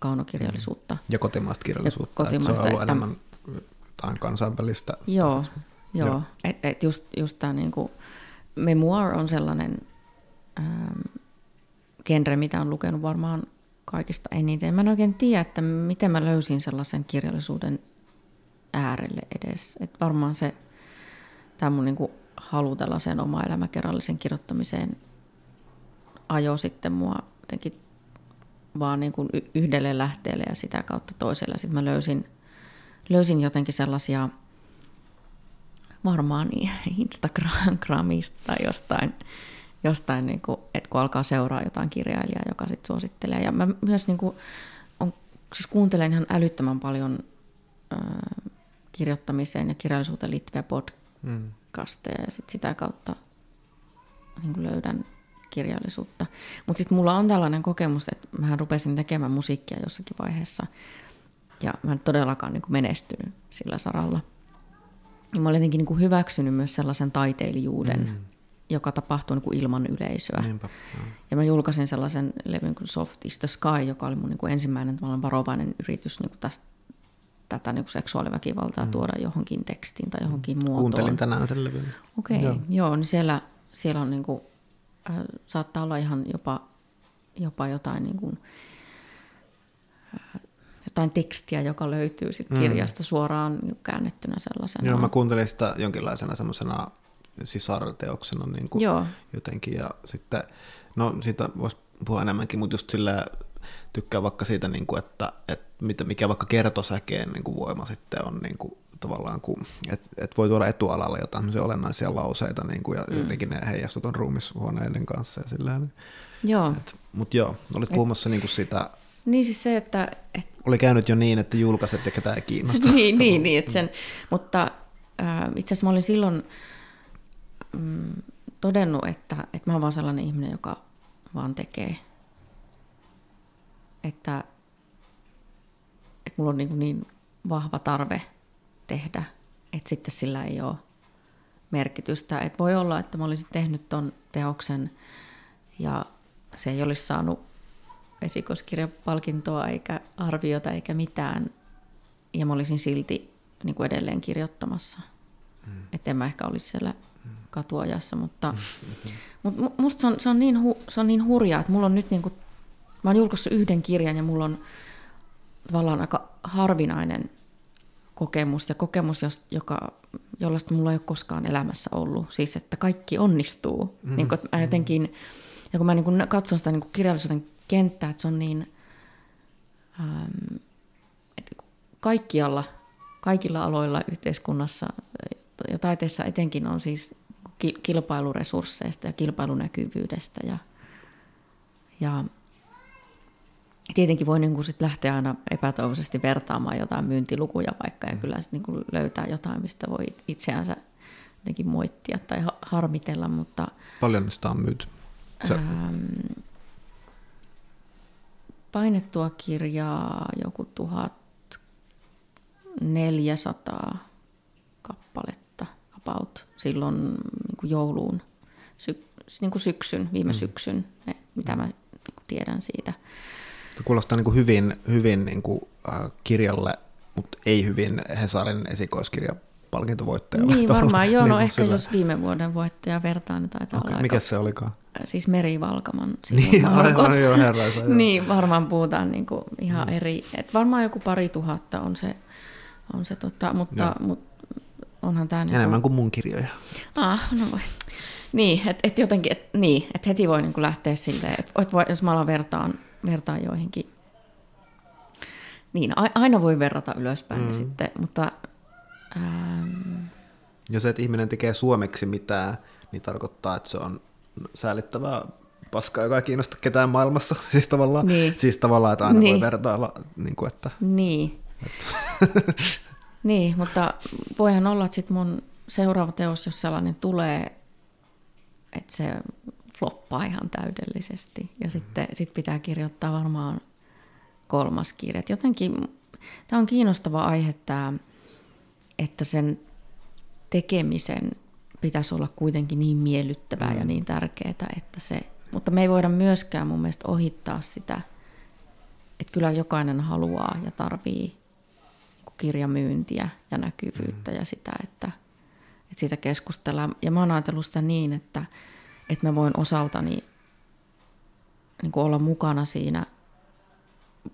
kaunokirjallisuutta. Ja kotimaista kirjallisuutta. Ja kotimaista, että se on ollut että- enemmän jotain kansainvälistä. Joo, joo. Joo. Et, et just, just tämä niinku, memoir on sellainen ähm, genre, mitä on lukenut varmaan kaikista eniten. Mä en oikein tiedä, että miten mä löysin sellaisen kirjallisuuden äärelle edes. Et varmaan se, tämä mun niinku halu tällaiseen oma elämäkerrallisen kirjoittamiseen ajo sitten mua jotenkin vaan niin kuin yhdelle lähteelle ja sitä kautta toiselle. Sitten mä löysin, löysin jotenkin sellaisia varmaan Instagramista tai jostain, jostain niin kuin, että kun alkaa seuraa jotain kirjailijaa, joka sitten suosittelee. Ja mä myös niin kuin, on, siis kuuntelen ihan älyttömän paljon äh, kirjoittamiseen ja kirjallisuuteen liittyviä Mm. podcasteja ja sit sitä kautta niin kuin löydän kirjallisuutta. Mutta sitten mulla on tällainen kokemus, että mä rupesin tekemään musiikkia jossakin vaiheessa ja mä en todellakaan niin kuin menestynyt sillä saralla. Ja mä olen jotenkin niin kuin hyväksynyt myös sellaisen taiteilijuuden, mm. joka tapahtuu niin kuin ilman yleisöä. Niinpä. Ja mä julkaisin sellaisen levyn kuin Soft is the Sky, joka oli mun niin kuin ensimmäinen varovainen yritys niin kuin tästä, tätä niin kuin seksuaaliväkivaltaa mm. tuoda johonkin tekstiin tai johonkin muotoon. Kuuntelin tänään sen levyn. Okei, okay, joo. joo, niin siellä, siellä on niin kuin, äh, saattaa olla ihan jopa, jopa jotain, niin kuin, äh, jotain tekstiä, joka löytyy sit kirjasta suoraan niin käännettynä sellaisena. Joo, mä kuuntelin sitä jonkinlaisena semmoisena sisarteoksena niin kuin Joo. jotenkin. Ja sitten, no siitä voisi puhua enemmänkin, mutta just sillä tykkää vaikka siitä, niin kuin, että, että mikä vaikka kertosäkeen niin kuin voima sitten on niin kuin, tavallaan, kun, että, että voi tuoda etualalle jotain olennaisia lauseita niin kuin, ja mm. jotenkin ne heijastut on ruumishuoneiden kanssa ja sillä. Joo. Mutta joo, olit puhumassa niin kuin sitä, Niin siis se, että, että oli käynyt jo niin, että julkaiset ja ketään ei kiinnosta. niin, niin, niin että sen, mutta äh, itse asiassa mä olin silloin mm, todennut, että, että mä oon vaan sellainen ihminen, joka vaan tekee. Että, että mulla on niin, niin vahva tarve tehdä, että sitten sillä ei ole merkitystä. Että voi olla, että mä olisin tehnyt ton teoksen ja se ei olisi saanut esikoiskirjapalkintoa eikä arviota eikä mitään. Ja mä olisin silti niin kuin edelleen kirjoittamassa. Mm. Että en mä ehkä olisi siellä katuajassa, mutta, mutta mu- musta se on, se on, niin, hu, se on niin hurjaa, että mulla on nyt niin kuin, mä oon julkaissut yhden kirjan ja mulla on tavallaan aika harvinainen kokemus ja kokemus, joka, jollaista mulla ei ole koskaan elämässä ollut. Siis, että kaikki onnistuu. Mm. Niin kuin, että mä jotenkin, ja kun mä niin kuin katson sitä niin kuin kirjallisuuden kenttää, että se on niin, ähm, että kaikkialla, kaikilla aloilla yhteiskunnassa ja taiteessa etenkin on siis ki- kilpailuresursseista ja kilpailunäkyvyydestä ja, ja tietenkin voi niin kuin sit lähteä aina epätoivoisesti vertaamaan jotain myyntilukuja vaikka ja kyllä sit niin kuin löytää jotain, mistä voi itseänsä jotenkin moittia tai ha- harmitella, mutta Paljon sitä on myyty. Se, ähm, painettua kirjaa joku 1400 kappaletta about silloin niin kuin jouluun, sy- niin kuin syksyn, viime mm. syksyn, ne, mitä mä niin kuin tiedän siitä. Se kuulostaa niin kuin hyvin, hyvin niin kuin, äh, kirjalle, mutta ei hyvin Hesarin esikoiskirjapalkintovoittajalle. Niin tavallaan. varmaan, joo, no kuin ehkä sillä- jos viime vuoden voittaja vertaa, niin taitaa Okei, olla mikä aika, se olikaan? siis Meri Valkaman Niin, aivan, joo, herransa, joo. Niin, varmaan puhutaan niin kuin ihan mm. eri. Et varmaan joku pari tuhatta on se, on se tota, mutta, mutta onhan tämä... Niin Enemmän kuin mun kirjoja. Ah, no voi. Niin, että et jotenkin, et, niin, et heti voi niin kuin lähteä silleen, että et voi, jos mä alan vertaan, vertaan joihinkin, niin a- aina voi verrata ylöspäin, mm. sitten, mutta ähm, Ja se, että ihminen tekee suomeksi mitään, niin tarkoittaa, että se on säälittävää paskaa, joka ei kiinnosta ketään maailmassa. Siis tavallaan, Niin. siis tavallaan että aina niin. voi vertailla, niin kuin, että Niin. niin, mutta voihan olla, että sit mun seuraava teos, jos sellainen tulee, että se floppaa ihan täydellisesti. Ja mm. sitten sit pitää kirjoittaa varmaan kolmas kirja. Et jotenkin tämä on kiinnostava aihe tämä, että sen tekemisen pitäisi olla kuitenkin niin miellyttävää ja niin tärkeää, että se, mutta me ei voida myöskään mun mielestä ohittaa sitä, että kyllä jokainen haluaa ja tarvii kirjamyyntiä ja näkyvyyttä mm. ja sitä, että, että siitä keskustellaan. Ja mä oon ajatellut sitä niin, että, että mä voin osaltani niin kuin olla mukana siinä,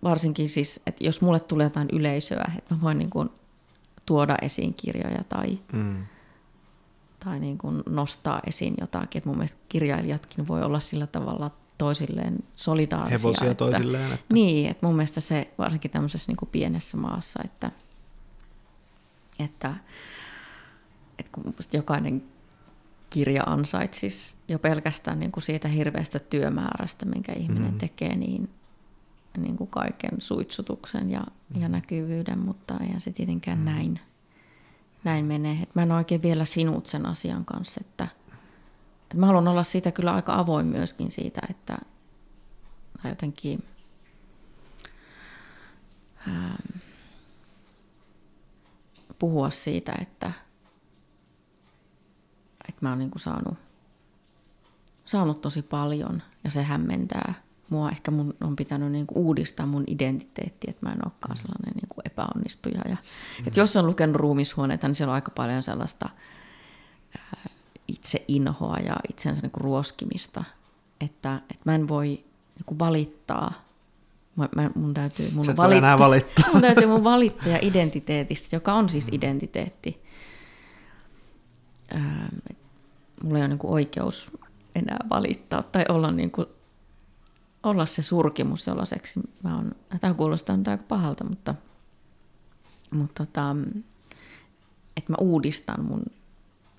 varsinkin siis, että jos mulle tulee jotain yleisöä, että mä voin niin kuin tuoda esiin kirjoja tai, mm. tai niin kuin nostaa esiin jotakin. Että mun mielestä kirjailijatkin voi olla sillä tavalla toisilleen solidaarisia. Hevosia että, toisilleen. Että... Niin, että mun mielestä se varsinkin tämmöisessä niin kuin pienessä maassa, että, että, että kun jokainen kirja ansaitsisi jo pelkästään niin kuin siitä hirveästä työmäärästä, minkä ihminen mm. tekee, niin, niin kuin kaiken suitsutuksen ja, mm. ja näkyvyyden, mutta eihän se tietenkään mm. näin, näin mene. Et mä en oikein vielä sinut sen asian kanssa, että, että mä haluan olla siitä kyllä aika avoin myöskin siitä, että tai jotenkin ähm, puhua siitä, että – että mä oon niin kuin saanut, saanut tosi paljon ja se hämmentää mua. Ehkä mun on pitänyt niin kuin uudistaa mun identiteetti, että mä en olekaan sellainen niin kuin epäonnistuja. Ja, mm. että jos on lukenut ruumishuoneita, niin siellä on aika paljon sellaista ää, itse inhoa ja itsensä niin kuin ruoskimista, että, että mä en voi niin kuin valittaa Mä, mä, mun täytyy mun, valittaa, valittaa. mun täytyy mun valittaja identiteetistä, joka on siis mm. identiteetti. Ää, mulla ei ole niin kuin oikeus enää valittaa tai olla, niin kuin, olla se surkimus, jollaiseksi mä oon, tämä kuulostaa nyt aika pahalta, mutta, mutta tota, että mä uudistan mun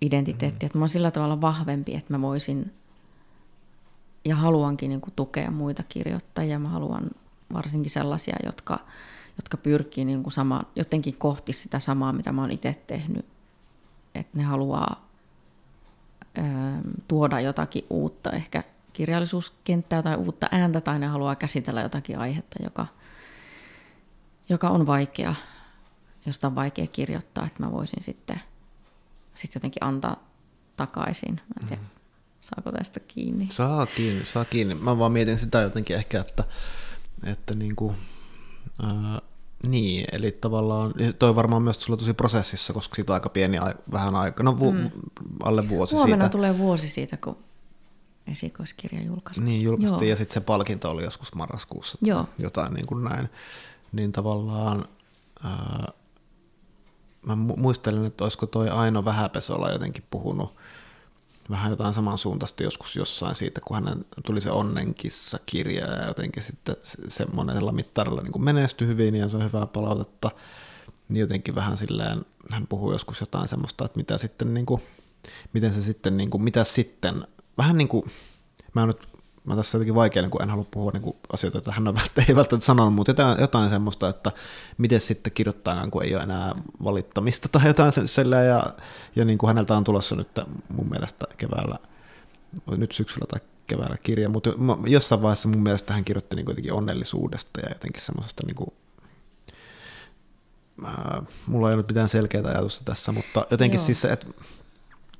identiteettiä, että mä oon sillä tavalla vahvempi, että mä voisin ja haluankin niin kuin tukea muita kirjoittajia. Mä haluan varsinkin sellaisia, jotka, jotka pyrkii niin kuin sama, jotenkin kohti sitä samaa, mitä mä oon itse tehnyt. Että ne haluaa tuoda jotakin uutta, ehkä kirjallisuuskenttää tai uutta ääntä, tai ne haluaa käsitellä jotakin aihetta, joka, joka on vaikea, josta on vaikea kirjoittaa, että mä voisin sitten, sitten jotenkin antaa takaisin. Mä en tiedä, mm. saako tästä kiinni? Saa kiinni, saa kiinni. Mä vaan mietin sitä jotenkin ehkä, että, että niin kuin, ää, niin, eli tavallaan, toi varmaan myös sulla tosi prosessissa, koska siitä on aika pieni, vähän aika, no vu, mm. alle vuosi Huomenna siitä. tulee vuosi siitä, kun esikoiskirja julkaistiin. Niin, julkaistiin Joo. ja sitten se palkinto oli joskus marraskuussa Joo. jotain niin kuin näin. Niin tavallaan, ää, mä muistelen, että olisiko toi Aino Vähäpesola jotenkin puhunut vähän jotain samansuuntaista joskus jossain siitä, kun hänen tuli se onnenkissa-kirja ja jotenkin sitten semmoisella mittarilla niin menestyi hyvin ja se on hyvää palautetta. Niin jotenkin vähän silleen, hän puhuu joskus jotain semmoista, että mitä sitten, niin kuin, miten se sitten, niin kuin, mitä sitten, vähän niin kuin, mä nyt mä tässä jotenkin vaikea, niin kun en halua puhua niin kuin asioita, että hän on ei välttämättä sanonut, mutta jotain, jotain semmoista, että miten sitten kirjoittaa, kun ei ole enää valittamista tai jotain sellaista, ja, ja niin kuin häneltä on tulossa nyt mun mielestä keväällä, nyt syksyllä tai keväällä kirja, mutta jossain vaiheessa mun mielestä hän kirjoitti niin jotenkin onnellisuudesta ja jotenkin semmoisesta niin kuin, mulla ei ole mitään selkeää ajatusta tässä, mutta jotenkin Joo. siis se, että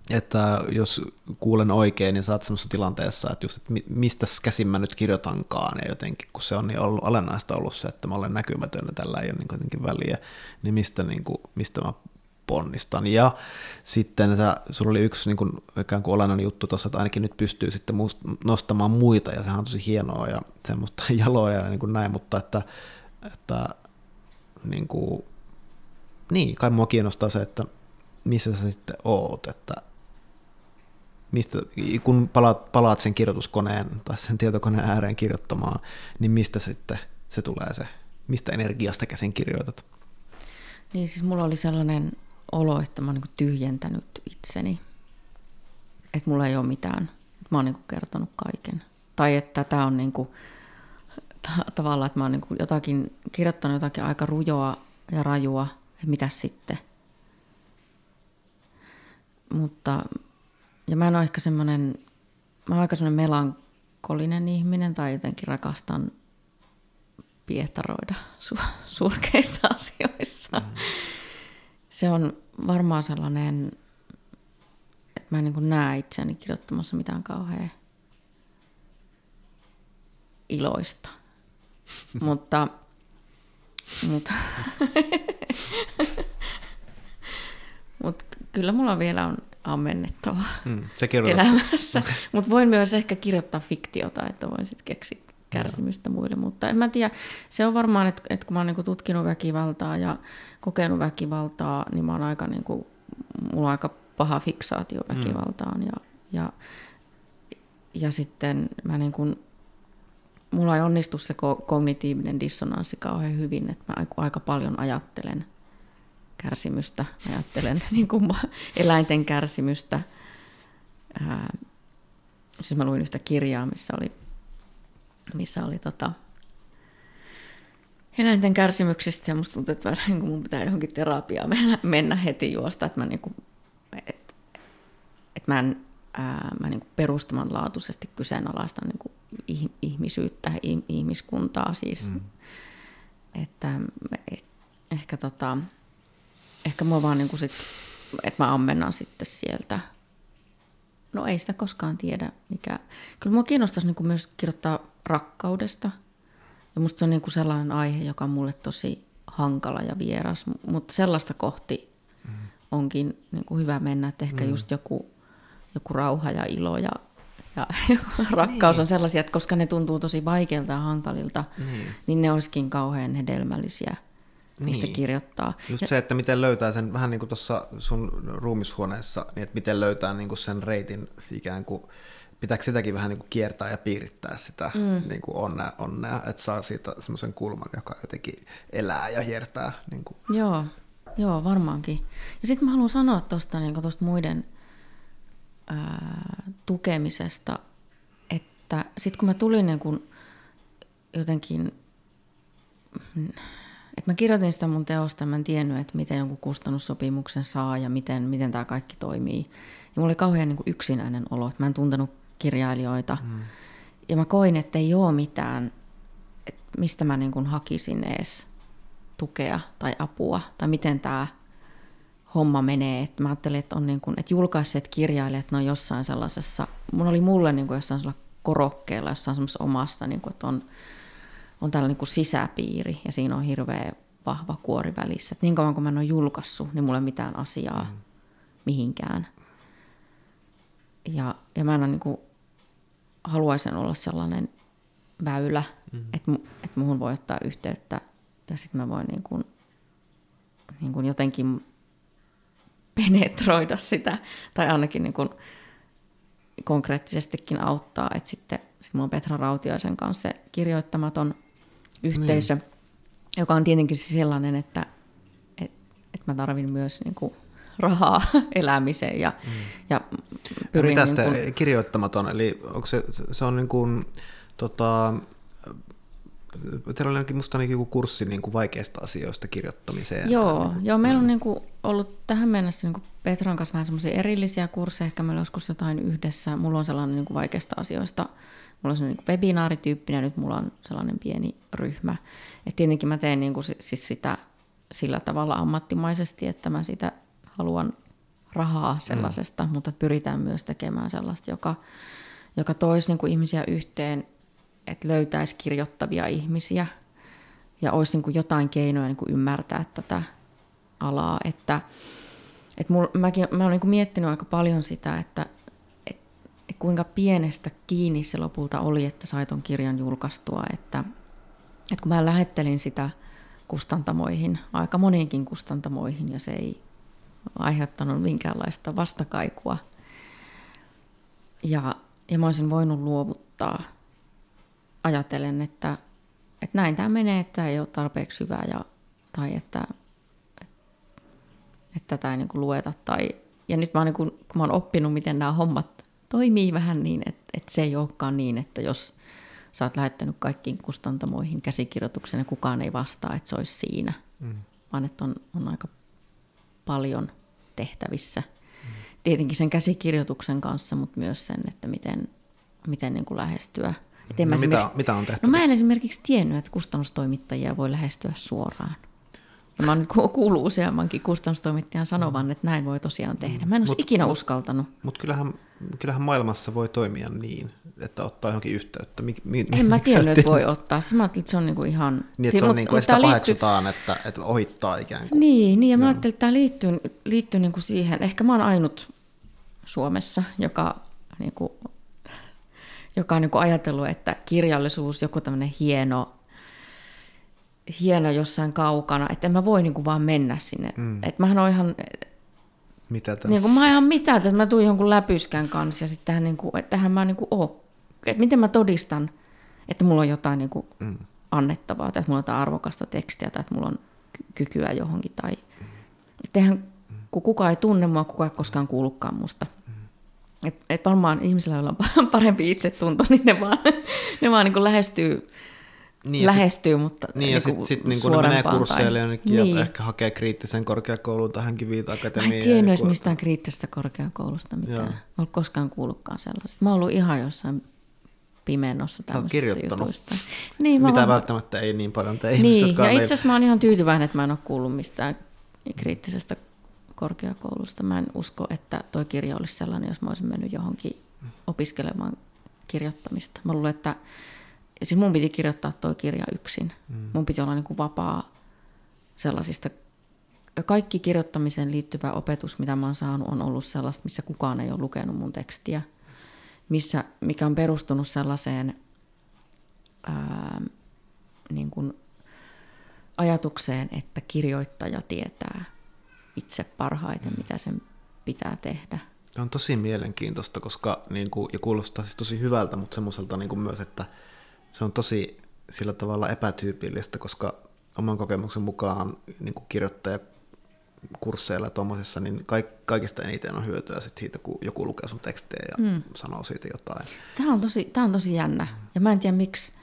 että jos kuulen oikein, niin saat semmoisessa tilanteessa, että just, että mistä käsin mä nyt kirjoitankaan, ja jotenkin, kun se on niin ollut, olennaista ollut se, että mä olen näkymätön ja tällä ei ole niin jotenkin väliä, niin mistä, niin kuin, mistä mä ponnistan. Ja sitten sä, sulla oli yksi niin kuin, ikään kuin olennainen juttu tuossa, että ainakin nyt pystyy sitten nostamaan muita, ja sehän on tosi hienoa ja semmoista jaloa ja niin kuin näin, mutta että, että niin, kuin, niin, kai mua kiinnostaa se, että missä sä sitten oot, että mistä, kun palaat, palaat sen kirjoituskoneen tai sen tietokoneen ääreen kirjoittamaan, niin mistä sitten se tulee se, mistä energiasta käsin kirjoitat? Niin siis mulla oli sellainen olo, että mä oon niin tyhjentänyt itseni. Että mulla ei ole mitään. Mä oon niin kertonut kaiken. Tai että tämä on niin kuin, tavallaan, että mä oon niin jotakin, kirjoittanut jotakin aika rujoa ja rajua, että mitä sitten. Mutta ja mä en ole ehkä semmoinen, mä oon aika semmoinen melankolinen ihminen tai jotenkin rakastan piehtaroida su- surkeissa asioissa. Mm. Se on varmaan sellainen, että mä en niin näe itseäni kirjoittamassa mitään kauhean iloista. Mutta Mutta Mut kyllä mulla vielä on ammennettavaa Mm, se elämässä. Mutta voin myös ehkä kirjoittaa fiktiota, että voin sitten keksiä kärsimystä muille. Mutta en mä tiedä, se on varmaan, että, että kun mä oon niinku tutkinut väkivaltaa ja kokenut väkivaltaa, niin mä oon aika, niinku, mulla on aika paha fiksaatio väkivaltaan. Ja, ja, ja sitten mä niinku, mulla ei onnistu se ko- kognitiivinen dissonanssi kauhean hyvin, että mä aika paljon ajattelen kärsimystä, ajattelen niin kuin eläinten kärsimystä. Ää, siis mä luin yhtä kirjaa, missä oli, missä oli tota, eläinten kärsimyksistä ja musta tuntuu, että vähän niin kuin mun pitää johonkin terapiaan mennä, mennä heti juosta, että mä, niin kuin, et, et mä, en, ää, mä niin kuin perustamanlaatuisesti kyseenalaistan niin kuin ih- ihmisyyttä, ih- ihmiskuntaa siis. Mm. Että eh- ehkä tota, ehkä mä vaan niin kuin sit, että mä ammennan sitten sieltä. No ei sitä koskaan tiedä, mikä. Kyllä mua kiinnostaisi niin kuin myös kirjoittaa rakkaudesta. Ja musta se on niin kuin sellainen aihe, joka on mulle tosi hankala ja vieras. Mutta sellaista kohti onkin niin kuin hyvä mennä, että ehkä mm. just joku, joku rauha ja ilo ja, ja rakkaus niin. on sellaisia, että koska ne tuntuu tosi vaikeilta ja hankalilta, niin, niin ne olisikin kauhean hedelmällisiä mistä Niin. kirjoittaa. Just se, että miten löytää sen, vähän niin kuin tuossa sun ruumishuoneessa, niin että miten löytää niin kuin sen reitin ikään kuin, pitääkö sitäkin vähän niin kuin kiertää ja piirittää sitä mm. niin kuin onnea, onnea, että saa siitä semmoisen kulman, joka jotenkin elää ja hiertää. Niin kuin. Joo, joo, varmaankin. Ja sitten mä haluan sanoa tuosta niin muiden ää, tukemisesta, että sitten kun mä tulin niin kun jotenkin, että mä kirjoitin sitä mun teosta, mä en tiennyt, että miten jonkun kustannussopimuksen saa ja miten, miten tämä kaikki toimii. Ja mulla oli kauhean niin kuin yksinäinen olo, että mä en tuntenut kirjailijoita. Mm. Ja mä koin, että ei ole mitään, että mistä mä niin kuin hakisin edes tukea tai apua, tai miten tämä homma menee. Et mä ajattelin, että, on niin kuin, että julkaisseet kirjailijat, ne on jossain sellaisessa, mun oli mulle niin kuin jossain sellaisella korokkeella, jossain semmoisessa omassa, niin kuin, että on, on tällainen niin kuin sisäpiiri, ja siinä on hirveä vahva kuori välissä. Et niin kauan kun mä en ole julkaissut, niin mulla ei ole mitään asiaa mm. mihinkään. Ja, ja mä en ole niin kuin, haluaisin olla sellainen väylä, mm. että, että muhun voi ottaa yhteyttä ja sitten mä voin niin kuin, niin kuin jotenkin penetroida sitä, tai ainakin niin kuin konkreettisestikin auttaa, että sitten sit mulla on Petra Rautiaisen kanssa se kirjoittamaton yhteisö, niin. joka on tietenkin sellainen, että et, et mä tarvin myös niin kuin rahaa elämiseen ja, mm. ja pyrin... Ja mitä niin kuin... kirjoittamaton, eli onko se, se on niin kuin, tota, teillä oli musta ainakin joku kurssi niin kuin vaikeista asioista kirjoittamiseen. Joo, niin kuin, joo meillä on niin kuin ollut tähän mennessä niin kuin Petran kanssa vähän semmoisia erillisiä kursseja, ehkä meillä joskus jotain yhdessä. Mulla on sellainen niin kuin vaikeista asioista, mulla on sellainen niin webinaarityyppinen, nyt mulla on sellainen pieni ryhmä. Et tietenkin mä teen niin kuin siis sitä sillä tavalla ammattimaisesti, että mä sitä haluan rahaa sellaisesta, mm. mutta pyritään myös tekemään sellaista, joka, joka toisi niin kuin ihmisiä yhteen, että löytäisi kirjoittavia ihmisiä ja olisi niin kuin jotain keinoja niin kuin ymmärtää tätä alaa. Että, että mul, mäkin, mä olen niin kuin miettinyt aika paljon sitä, että kuinka pienestä kiinni se lopulta oli, että sai ton kirjan julkaistua. Että, että kun mä lähettelin sitä kustantamoihin, aika moniinkin kustantamoihin, ja se ei aiheuttanut minkäänlaista vastakaikua. Ja, ja mä olisin voinut luovuttaa ajatellen, että, että näin tämä menee, että ei ole tarpeeksi hyvä ja, tai että, että tätä ei niin lueta. Tai, ja nyt mä oon, niin kuin, kun mä oon oppinut, miten nämä hommat toimii vähän niin, että, että se ei olekaan niin, että jos sä oot lähettänyt kaikkiin kustantamoihin käsikirjoituksen ja kukaan ei vastaa, että se olisi siinä, mm. vaan että on, on aika paljon tehtävissä. Mm. Tietenkin sen käsikirjoituksen kanssa, mutta myös sen, että miten, miten niin kuin lähestyä – et no mitä, mitä on tehty? No mä en esimerkiksi tiennyt, että kustannustoimittajia voi lähestyä suoraan. Ja mä oon kuullut useammankin kustannustoimittajan sanovan, että näin voi tosiaan tehdä. Mä en olisi Mut- ikinä mut- uskaltanut. Mutta kyllähän, kyllähän maailmassa voi toimia niin, että ottaa johonkin yhteyttä. Mik, mi, En mä tiennyt, et että voi ottaa. Siis mä ajattelin, että se on niinku ihan... Niin, että se on niin kuin, mut että sitä liittyy- paheksutaan, että, että ohittaa ikään kuin. Niin, niin ja mä ajattelin, että tämä liittyy, liittyy niin kuin siihen, ehkä mä oon ainut Suomessa, joka, niin kuin, joka on niin ajatellut, että kirjallisuus, joku tämmöinen hieno, hieno jossain kaukana, että en mä voi niin kuin vaan mennä sinne. Mm. Että mähän on ihan, Mitä tämän? niin kuin mä oon ihan mitään, että mä tuun jonkun läpyskän kanssa ja sitten niin että tähän mä niin kuin oo. Että miten mä todistan, että mulla on jotain niin kuin Mm. annettavaa, tai että mulla on jotain arvokasta tekstiä, tai että mulla on ky- kykyä johonkin, tai että eihän, kun kukaan ei tunne mua, kukaan ei koskaan kuullutkaan musta. Et, et varmaan ihmisillä, joilla on parempi itsetunto, niin ne vaan, ne vaan niin lähestyy, Niin, lähestyy, mutta Niin, ja niinku sitten sit, niin kun ne menee kursseille tai- jonnekin niin. ja ehkä hakee kriittisen korkeakouluun tai hänkin viita Mä en tiennyt edes joku- mistään kriittisestä korkeakoulusta mitään. Joo. Mä en koskaan kuullutkaan sellaisesta. Mä oon ollut ihan jossain pimennossa tämmöisistä kirjoittanut. jutuista. Niin, Mitä vaan- välttämättä ei niin paljon tee ihmiset, Niin, jotka ja itse asiassa mä oon ihan tyytyväinen, että mä en ole kuullut mistään kriittisestä korkeakoulusta. Mä en usko, että toi kirja olisi sellainen, jos mä olisin mennyt johonkin opiskelemaan kirjoittamista. Mä luulen, että siis mun piti kirjoittaa toi kirja yksin. Mm. Mun piti olla niin kuin vapaa sellaisista kaikki kirjoittamiseen liittyvä opetus, mitä mä oon saanut, on ollut sellaista, missä kukaan ei ole lukenut mun tekstiä, missä, mikä on perustunut sellaiseen ää, niin kuin ajatukseen, että kirjoittaja tietää itse parhaiten, mitä sen pitää tehdä. Tämä on tosi mielenkiintoista, koska niin kuin, ja kuulostaa siis tosi hyvältä, mutta semmoiselta niin kuin myös, että se on tosi sillä tavalla epätyypillistä, koska oman kokemuksen mukaan niin kuin kirjoittajakursseilla ja tuommoisessa, niin kaik, kaikista eniten on hyötyä sit siitä, kun joku lukee sun tekstejä ja mm. sanoo siitä jotain. Tämä on tosi, tämä on tosi jännä. Ja mä en tiedä miksi.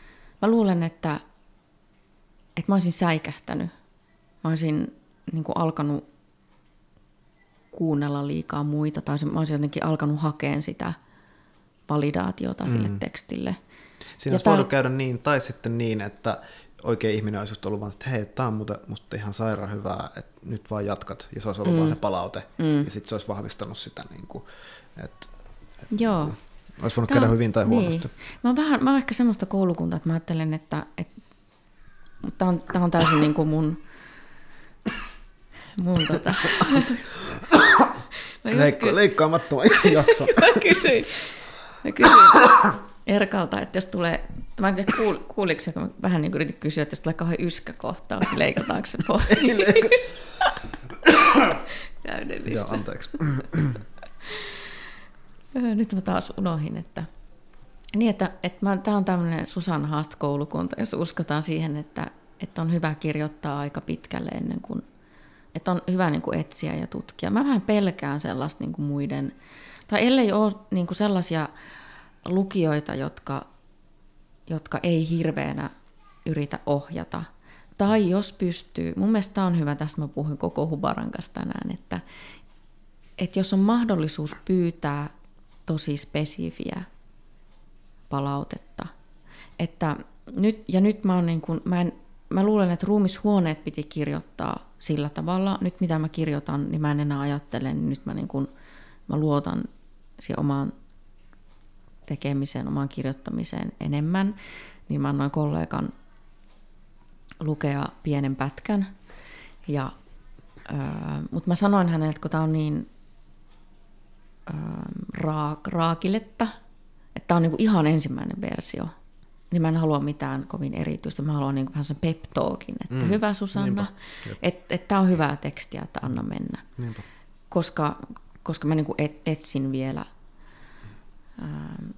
Mä luulen, että, että mä olisin säikähtänyt. Mä olisin niin kuin alkanut kuunnella liikaa muita, tai mä olisin jotenkin alkanut hakeen sitä validaatiota sille tekstille. Siinä Ja olisi voinut tää- käydä niin, tai sitten niin, että oikein ihminen olisi just ollut vaan, että hei, tämä on muuten, musta ihan sairaan hyvää, että nyt vaan jatkat, ja se olisi ollut mm. vaan se palaute, mm. ja sitten se olisi vahvistanut sitä, niin kuin, että Joo. olisi voinut Tää käydä hyvin tai huonosti. Niin. Mä oon, vähän, mä oon ehkä semmoista koulukuntaa, että mä ajattelen, että, että tämä on, tää on täysin niin kuin mun, mun tota, Leikka, kys- leikkaamattoman jakson. mä kysyin, mä kysyin Erkalta, että jos tulee, mä en tiedä kuul, kuuliko se, kun mä vähän niin kuin yritin kysyä, että jos tulee kauhean yskäkohtaus, niin leikataanko se pois? Täydellistä. Joo, anteeksi. Nyt mä taas unohin, että niin, että, että tämä on tämmöinen Susan Haast-koulukunta, jos uskotaan siihen, että, että on hyvä kirjoittaa aika pitkälle ennen kuin, että on hyvä niin kuin etsiä ja tutkia. Mä vähän pelkään sellaista niin kuin muiden, tai ellei ole niin kuin sellaisia lukijoita, jotka, jotka ei hirveänä yritä ohjata. Tai jos pystyy, mun mielestä on hyvä, tästä mä puhuin koko Hubaran kanssa tänään, että, että jos on mahdollisuus pyytää tosi spesifiä palautetta, että nyt, ja nyt mä, oon niin kuin, mä, en, mä luulen, että ruumishuoneet piti kirjoittaa sillä tavalla, nyt mitä mä kirjoitan, niin mä en enää ajattele, niin nyt mä, niin kuin, mä luotan siihen omaan tekemiseen, omaan kirjoittamiseen enemmän, niin mä annoin kollegan lukea pienen pätkän, ja, öö, mutta mä sanoin hänelle, että kun tämä on niin öö, raak, raakiletta, että tämä on niinku ihan ensimmäinen versio, niin mä en halua mitään kovin erityistä. Mä haluan niinku vähän sen pep talkin, että mm. hyvä Susanna, että et tämä on hyvää tekstiä, että anna mennä. Niinpä. Koska, koska mä niinku et, etsin vielä. Ähm,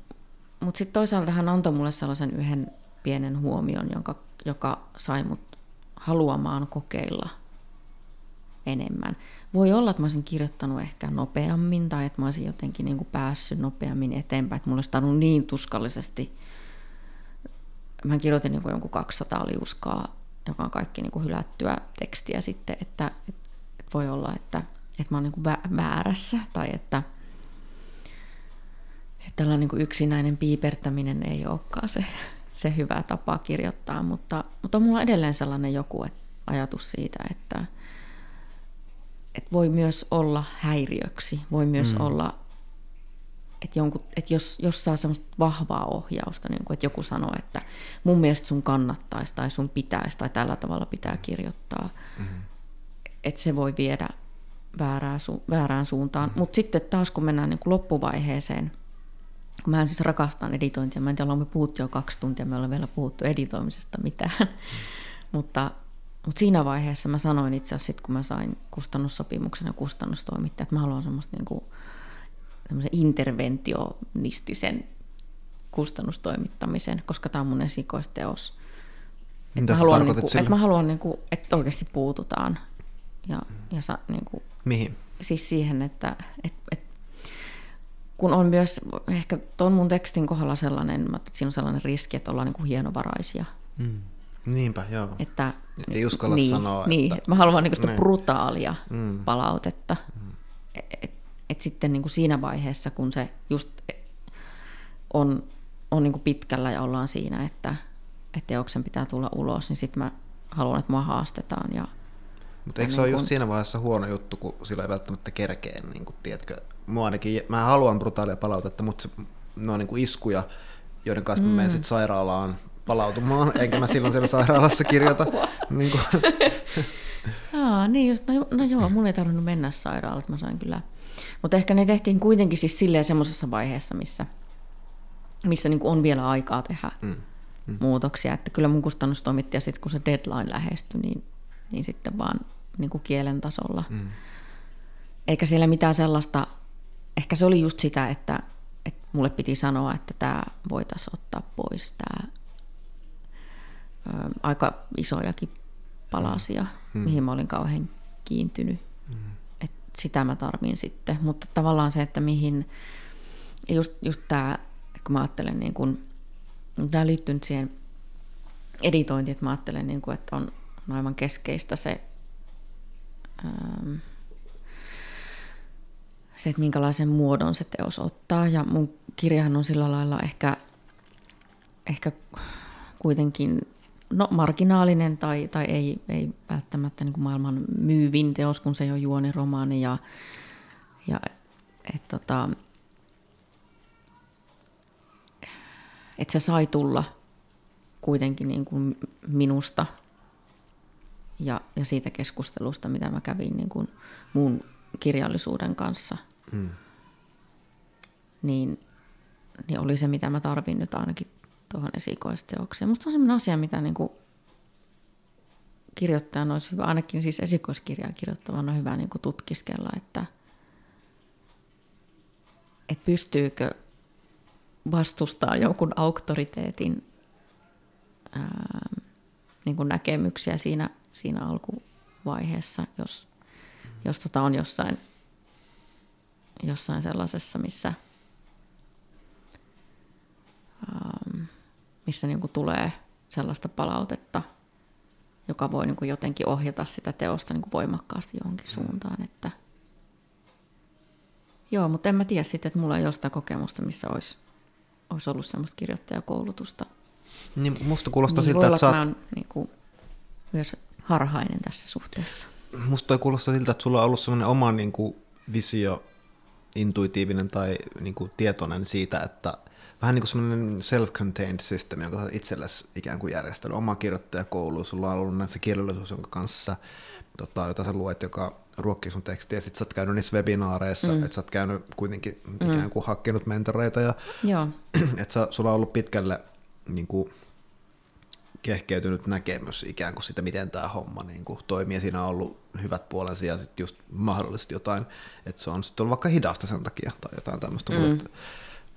Mutta sitten toisaalta hän antoi mulle sellaisen yhden pienen huomion, jonka, joka sai mut haluamaan kokeilla enemmän. Voi olla, että mä olisin kirjoittanut ehkä nopeammin tai että mä olisin jotenkin niin kuin päässyt nopeammin eteenpäin, että mulla olisi tarvinnut niin tuskallisesti. Mä kirjoitin niin kuin jonkun 200 liuskaa, joka on kaikki niin kuin hylättyä tekstiä sitten, että, että voi olla, että, että mä oon niin kuin vä- väärässä tai että, että tällainen niin yksinäinen piipertäminen ei olekaan se, se hyvä tapa kirjoittaa, mutta, mutta on mulla edelleen sellainen joku, ajatus siitä, että, että voi myös olla häiriöksi, voi myös mm. olla, että, jonkun, että jos, jos saa semmoista vahvaa ohjausta, niin kuin, että joku sanoo, että mun mielestä sun kannattaisi tai sun pitäisi tai tällä tavalla pitää kirjoittaa, mm. että se voi viedä väärään, su- väärään suuntaan. Mm. Mutta sitten taas kun mennään niin kuin loppuvaiheeseen, kun mä siis rakastan editointia, mä en tiedä, me puhuttu jo kaksi tuntia, me ollaan vielä puhuttu editoimisesta mitään, mutta, mutta siinä vaiheessa mä sanoin itse asiassa, sit, kun mä sain kustannussopimuksen ja kustannustoimittajan, että mä haluan semmoista niin kuin, interventionistisen kustannustoimittamisen, koska tämä on mun esikoisteos. Että mä, haluan, niin kuin, että mä haluan, niin kuin, että oikeasti puututaan. Ja, ja sa, niin kuin, Mihin? Siis siihen, että, että, että kun on myös ehkä tuon mun tekstin kohdalla sellainen, että siinä on sellainen riski, että ollaan niin kuin hienovaraisia. Mm. Niinpä, joo. Että, ei uskalla niin, sanoa. Niin, että, että mä haluan niin sitä niin. brutaalia mm. palautetta. Mm. Et, et sitten niin kuin siinä vaiheessa, kun se just on, on niin kuin pitkällä ja ollaan siinä, että, että teoksen pitää tulla ulos, niin sitten mä haluan, että mua haastetaan ja mutta eikö se niin ole just siinä vaiheessa huono juttu, kun sillä ei välttämättä kerkeen, niin kuin, tiedätkö, mua ainakin, mä haluan brutaalia palautetta, mutta se, ne on niin kuin iskuja, joiden kanssa mm. mä menen sitten sairaalaan palautumaan, enkä mä silloin siellä sairaalassa kirjoita. niin, kuin. Aa, niin just, no, no joo, mun ei tarvinnut mennä sairaalaan, mä sain kyllä. Mutta ehkä ne tehtiin kuitenkin siis silleen semmoisessa vaiheessa, missä, missä niin on vielä aikaa tehdä mm. Mm. muutoksia. Että kyllä mun kustannustoimittaja sitten, kun se deadline lähestyi, niin, niin sitten vaan niin kuin kielen tasolla. Mm. Eikä siellä mitään sellaista, ehkä se oli just sitä, että, että mulle piti sanoa, että tämä voitaisiin ottaa pois, tämä aika isojakin palasia, mm. mihin mä olin kauhean kiintynyt. Mm. Et sitä mä tarvin sitten. Mutta tavallaan se, että mihin, just, just tämä, kun mä ajattelen, niin kun, tämä liittyy nyt siihen editointiin, että mä ajattelen, niin kun, että on aivan keskeistä se ähm, se, että minkälaisen muodon se teos ottaa. Ja mun kirjahan on sillä lailla ehkä, ehkä kuitenkin no, marginaalinen tai, tai ei, ei välttämättä niin kuin maailman myyvin teos, kun se ei ole juoniromaani. Ja, ja et, tota, että se sai tulla kuitenkin niin kuin minusta ja, ja siitä keskustelusta, mitä mä kävin niin kuin mun kirjallisuuden kanssa, mm. niin, niin oli se, mitä mä tarvin nyt ainakin tuohon esikoisteokseen. Musta on sellainen asia, mitä niin kuin kirjoittajan olisi hyvä, ainakin siis esikoiskirjaa kirjoittavan on hyvä niin kuin tutkiskella, että, että pystyykö vastustaa jonkun auktoriteetin ää, niin kuin näkemyksiä siinä siinä alkuvaiheessa, jos, jos tota on jossain, jossain sellaisessa, missä, ähm, missä niin kuin tulee sellaista palautetta, joka voi niin kuin jotenkin ohjata sitä teosta niin kuin voimakkaasti johonkin suuntaan. Että... Joo, mutta en mä tiedä sitten, että mulla ei ole sitä kokemusta, missä olisi, olisi ollut semmoista kirjoittajakoulutusta. Niin musta kuulostaa niin siltä, että sä oot... niin kuin, myös harhainen tässä suhteessa. Musta toi kuulostaa siltä, että sulla on ollut sellainen oma niin kuin, visio, intuitiivinen tai niin kuin, tietoinen siitä, että vähän niin kuin semmoinen self-contained system, jonka sä itsellesi ikään kuin järjestänyt. Oma kirjoittajakoulu, sulla on ollut näissä kirjallisuus, jonka kanssa, tota, jota sä luet, joka ruokkii sun tekstiä, ja sit sä oot käynyt niissä webinaareissa, mm. että sä oot käynyt kuitenkin mm. ikään kuin hakkenut mentoreita, ja että sulla on ollut pitkälle niin kuin, kehkeytynyt näkemys ikään kuin sitä, miten tämä homma niin kuin toimii. Siinä on ollut hyvät puolensa ja sitten just mahdollisesti jotain, että se on sitten ollut vaikka hidasta sen takia tai jotain tämmöistä. Mm. Että,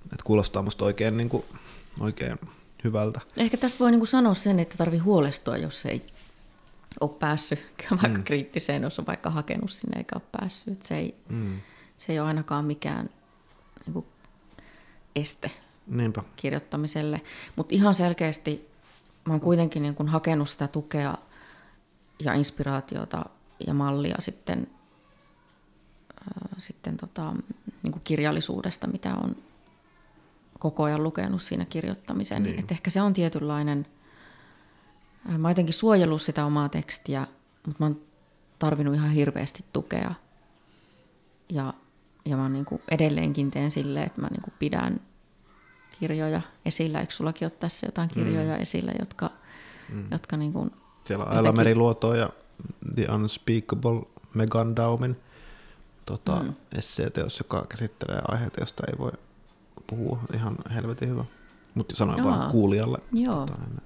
että kuulostaa musta oikein, niin kuin, oikein hyvältä. Ehkä tästä voi niin kuin sanoa sen, että tarvii huolestua, jos ei ole päässyt vaikka mm. kriittiseen, jos on vaikka hakenut sinne eikä ole päässyt. Se, ei, mm. se ei ole ainakaan mikään niin kuin este Niinpä. kirjoittamiselle. Mutta ihan selkeästi mä oon kuitenkin niin kun hakenut sitä tukea ja inspiraatiota ja mallia sitten, äh, sitten tota, niin kuin kirjallisuudesta, mitä on koko ajan lukenut siinä kirjoittamisen. Niin. Et ehkä se on tietynlainen, mä oon jotenkin suojellut sitä omaa tekstiä mutta mä oon tarvinnut ihan hirveästi tukea. Ja, ja mä niin kuin edelleenkin teen silleen, että mä niin kuin pidän kirjoja esillä. Eikö sullakin ole tässä jotain kirjoja mm. esillä, jotka, mm. jotka niin kuin Siellä on Aila Meriluoto ja The Unspeakable Megan Daumin tota, mm. esseeteos, joka käsittelee aiheita, josta ei voi puhua ihan helvetin hyvä. Mutta sanoin Jaa. vaan kuulijalle. Joo. Tota, niin,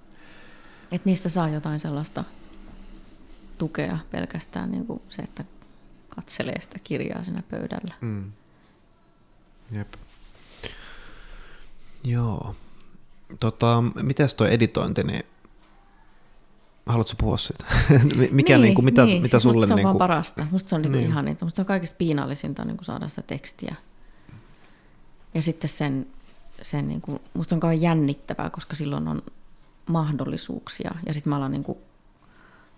että niistä saa jotain sellaista tukea pelkästään niin kuin se, että katselee sitä kirjaa siinä pöydällä. Mm. Jep. Joo. Tota, mitäs tuo editointi, niin haluatko puhua siitä? Mikä, niin, niin kuin, mitä, niin, mitä siis sulle... Musta se on niin kuin... parasta. Musta se on niin niin. ihan, että musta on kaikista piinallisinta niin kuin saada sitä tekstiä. Ja sitten sen, sen niin kuin, musta on kauhean jännittävää, koska silloin on mahdollisuuksia. Ja sitten mä alan niin kuin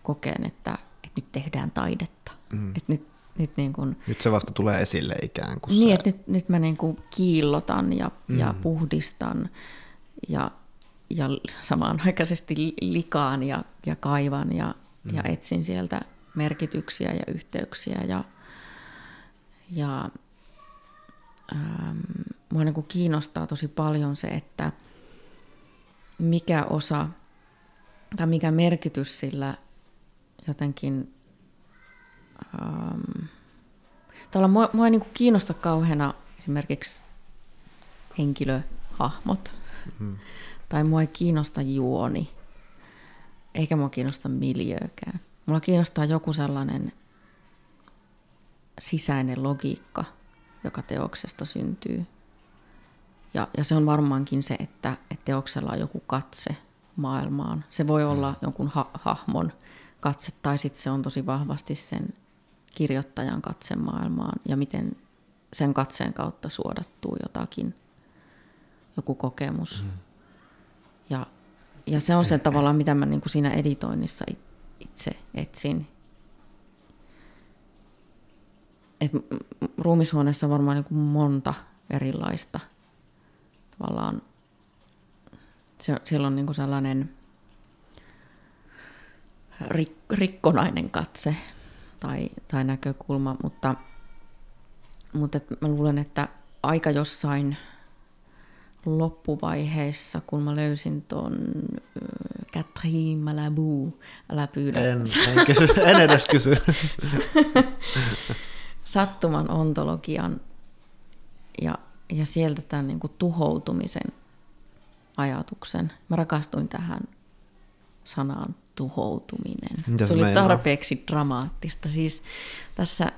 kokeen, että, että nyt tehdään taidetta. Mm. Että nyt, nyt, niin kuin, nyt se vasta tulee esille ikään kuin Niin, se... että nyt, nyt mä niin kuin kiillotan ja, mm. ja puhdistan ja, ja samanaikaisesti likaan ja, ja kaivan ja, mm. ja etsin sieltä merkityksiä ja yhteyksiä ja, ja ähm, mua niin kuin kiinnostaa tosi paljon se, että mikä osa tai mikä merkitys sillä jotenkin... Ähm, Tavallaan mua, mua ei niin kiinnosta kauheana esimerkiksi henkilöhahmot. Mm. Tai mua ei kiinnosta juoni. Eikä mua kiinnosta miljöökään. Mulla kiinnostaa joku sellainen sisäinen logiikka, joka teoksesta syntyy. Ja, ja se on varmaankin se, että, että teoksella on joku katse maailmaan. Se voi olla mm. jonkun ha- hahmon katse, tai sitten se on tosi vahvasti sen kirjoittajan katse maailmaan, ja miten sen katseen kautta suodattuu jotakin, joku kokemus. Mm. Ja, ja se on se tavallaan, mitä mä niin kuin siinä editoinnissa itse etsin. Et ruumishuoneessa on varmaan niin kuin monta erilaista tavallaan se, siellä on niin kuin sellainen rik, rikkonainen katse tai, tai näkökulma, mutta, mutta et mä luulen, että aika jossain loppuvaiheessa, kun mä löysin ton Catherine Malabou, älä pyydä. En, en, kysy, en edes kysy. Sattuman ontologian ja, ja sieltä tämän niin kuin tuhoutumisen ajatuksen. Mä rakastuin tähän sanaan tuhoutuminen. Mitä se oli tarpeeksi dramaattista. Siis tässä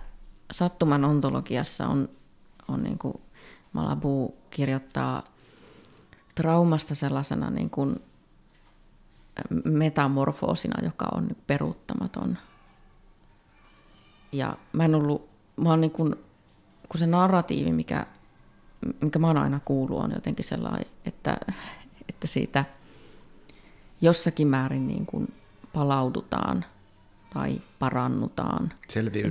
sattuman ontologiassa on, on niin kuin Malabu kirjoittaa traumasta sellaisena niin kuin metamorfoosina, joka on peruuttamaton. Ja mä en ollut, mä oon niin kuin, kun se narratiivi, mikä, mikä mä oon aina kuullut, on jotenkin sellainen, että että siitä jossakin määrin niin kuin palaudutaan tai parannutaan.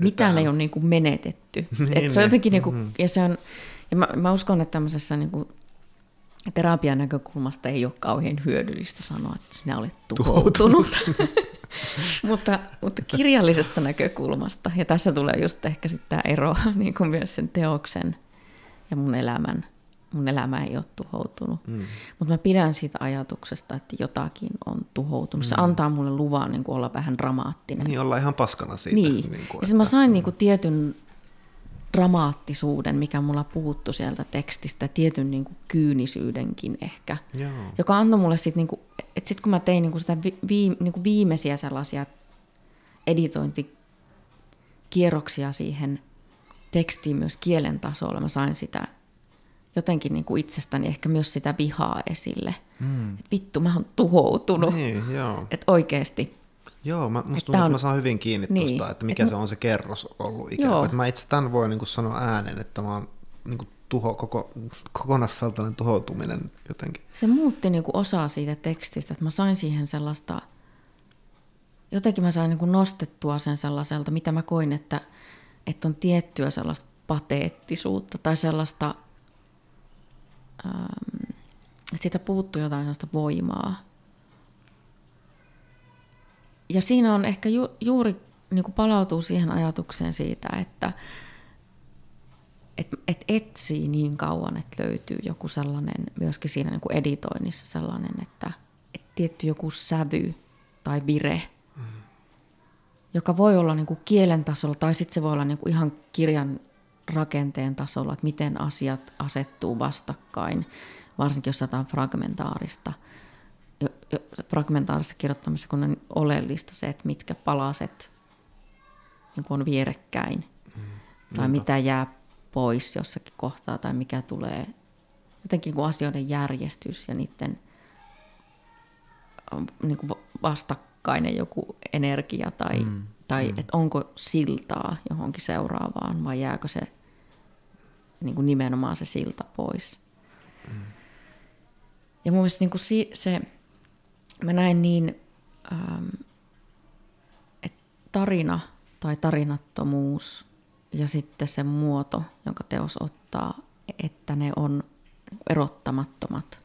Mitään ei ole niin kuin menetetty. niin, Et se on jotenkin niin kuin, mm-hmm. ja se on, ja mä, mä uskon, että tämmöisessä niin kuin terapian näkökulmasta ei ole kauhean hyödyllistä sanoa, että sinä olet tuhoutunut. mutta, mutta kirjallisesta näkökulmasta, ja tässä tulee just ehkä sitten tämä ero niin kuin myös sen teoksen ja mun elämän mun elämä ei ole tuhoutunut. Mm. Mutta mä pidän siitä ajatuksesta, että jotakin on tuhoutunut. Mm. Se antaa mulle luvan niin olla vähän dramaattinen. Niin, olla ihan paskana siitä. Niin. niin kuin, ja mä sain mm. niin kuin, tietyn dramaattisuuden, mikä mulla puuttu sieltä tekstistä, tietyn niin kuin, kyynisyydenkin ehkä, Joo. joka antoi mulle sitten, niin kuin, että sitten kun mä tein niin kuin sitä vi, vi, niin kuin viimeisiä sellaisia editointikierroksia siihen tekstiin myös kielen tasolla, mä sain sitä jotenkin niin kuin itsestäni ehkä myös sitä vihaa esille. Mm. Et vittu, mä oon tuhoutunut. Niin, joo. Et oikeasti. Joo, mä, musta tuntuu, on... että mä saan hyvin kiinni niin. tuosta, että mikä Et... se on se kerros ollut ikään kuin. Mä itse tämän voin niin kuin sanoa äänen, että mä oon niin kuin tuho, koko, kokonaisvaltainen tuhoutuminen jotenkin. Se muutti niin kuin osaa siitä tekstistä, että mä sain siihen sellaista, jotenkin mä sain niin kuin nostettua sen sellaiselta, mitä mä koin, että, että on tiettyä sellaista pateettisuutta tai sellaista ähm, että siitä puuttuu jotain sellaista voimaa. Ja siinä on ehkä ju, juuri niin kuin palautuu siihen ajatukseen siitä, että et, et etsii niin kauan, että löytyy joku sellainen, myöskin siinä niin kuin editoinnissa sellainen, että et tietty joku sävy tai vire, mm. joka voi olla niin kuin kielen tasolla tai sitten se voi olla niin kuin ihan kirjan rakenteen tasolla, että miten asiat asettuu vastakkain, varsinkin jos jotain fragmentaarista. Jo, jo, fragmentaarisessa kirjoittamisessa kun on oleellista se, että mitkä palaset niin on vierekkäin, mm. tai mitä jää pois jossakin kohtaa, tai mikä tulee jotenkin niin kuin asioiden järjestys ja niiden niin kuin vastakkainen joku energia, tai, mm. tai mm. että onko siltaa johonkin seuraavaan, vai jääkö se niin kuin nimenomaan se silta pois. Mm. Ja mun mielestä niin kuin si, se, mä näin niin, ähm, että tarina tai tarinattomuus ja sitten se muoto, jonka teos ottaa, että ne on niin erottamattomat.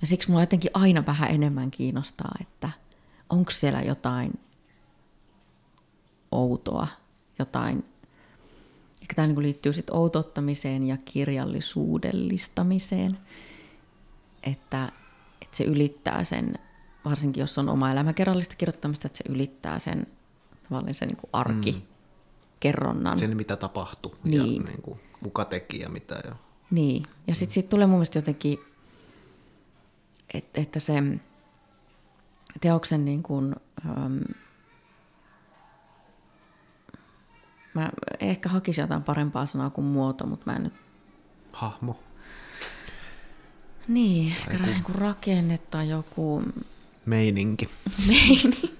Ja siksi mulla jotenkin aina vähän enemmän kiinnostaa, että onko siellä jotain outoa, jotain Ehkä tämä niin liittyy sitten outottamiseen ja kirjallisuudellistamiseen, että, että se ylittää sen, varsinkin jos on oma elämäkerrallista kirjoittamista, että se ylittää sen tavallaan se niin kuin arki. Mm. Kerronnan. Sen, mitä tapahtui niin. ja niin kuin, kuka teki ja mitä. Ja... Niin, ja sitten sit tulee mun mielestä jotenkin, että, että se teoksen niin kuin, Mä ehkä hakisin jotain parempaa sanaa kuin muoto, mutta mä en nyt... Hahmo. Niin, ehkä joku... niin kuin rakenne tai joku... Meininki. Meininki.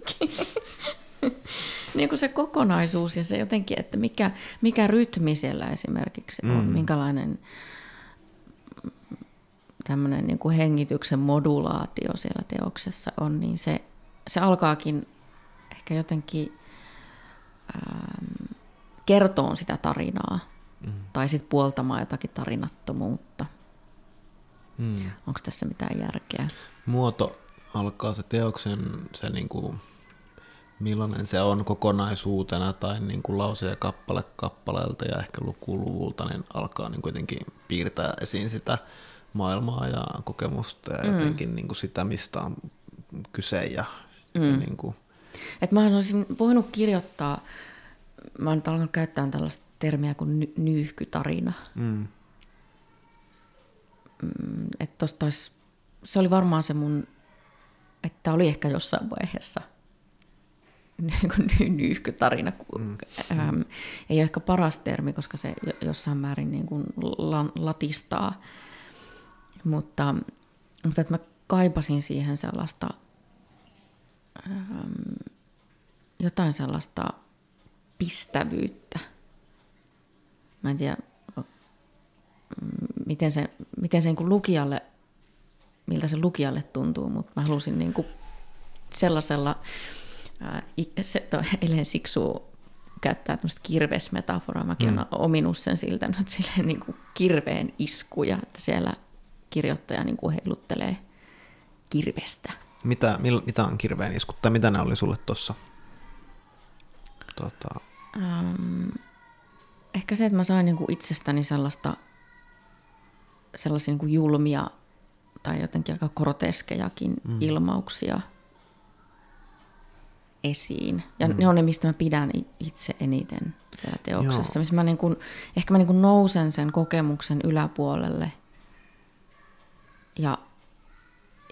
niin kuin se kokonaisuus ja se jotenkin, että mikä, mikä rytmi siellä esimerkiksi on, mm. minkälainen tämmöinen niin kuin hengityksen modulaatio siellä teoksessa on, niin se, se alkaakin ehkä jotenkin ähm, kertoon sitä tarinaa mm. tai sitten puoltamaan jotakin tarinattomuutta. Mm. Onko tässä mitään järkeä? Muoto alkaa se teoksen, se niinku, millainen se on kokonaisuutena tai niinku lause ja kappale kappaleelta ja ehkä lukuluvulta, niin alkaa niin kuitenkin piirtää esiin sitä maailmaa ja kokemusta ja mm. jotenkin niinku sitä, mistä on kyse. Ja, mm. ja niinku. Et mä olisin voinut kirjoittaa mä oon nyt alkanut käyttää tällaista termiä kuin ny- nyyhkytarina. Mm. Mm, että tosta olisi, se oli varmaan se mun, että oli ehkä jossain vaiheessa niin nyyhkytarina. Mm. Ähm, ei ole ehkä paras termi, koska se jossain määrin niin kuin latistaa. Mutta, mutta että mä kaipasin siihen sellaista, ähm, jotain sellaista pistävyyttä. Mä en tiedä, miten se, miten se niin kuin lukijalle, miltä se lukijalle tuntuu, mutta mä halusin niin kuin sellaisella, ää, se, to, eilen siksu käyttää tämmöistä kirvesmetaforaa, mäkin mm. olen ominut sen siltä nyt silleen niin kuin kirveen iskuja, että siellä kirjoittaja niin kuin heiluttelee kirvestä. Mitä, mil, mitä on kirveen iskut, tai mitä ne oli sulle tuossa tota, Ähm, ehkä se, että mä sain niinku itsestäni sellaista, sellaisia niinku julmia tai jotenkin aika groteskejakin mm. ilmauksia esiin. Ja mm. ne on ne, mistä mä pidän itse eniten siellä teoksessa. Missä mä niinku, ehkä mä niinku nousen sen kokemuksen yläpuolelle ja,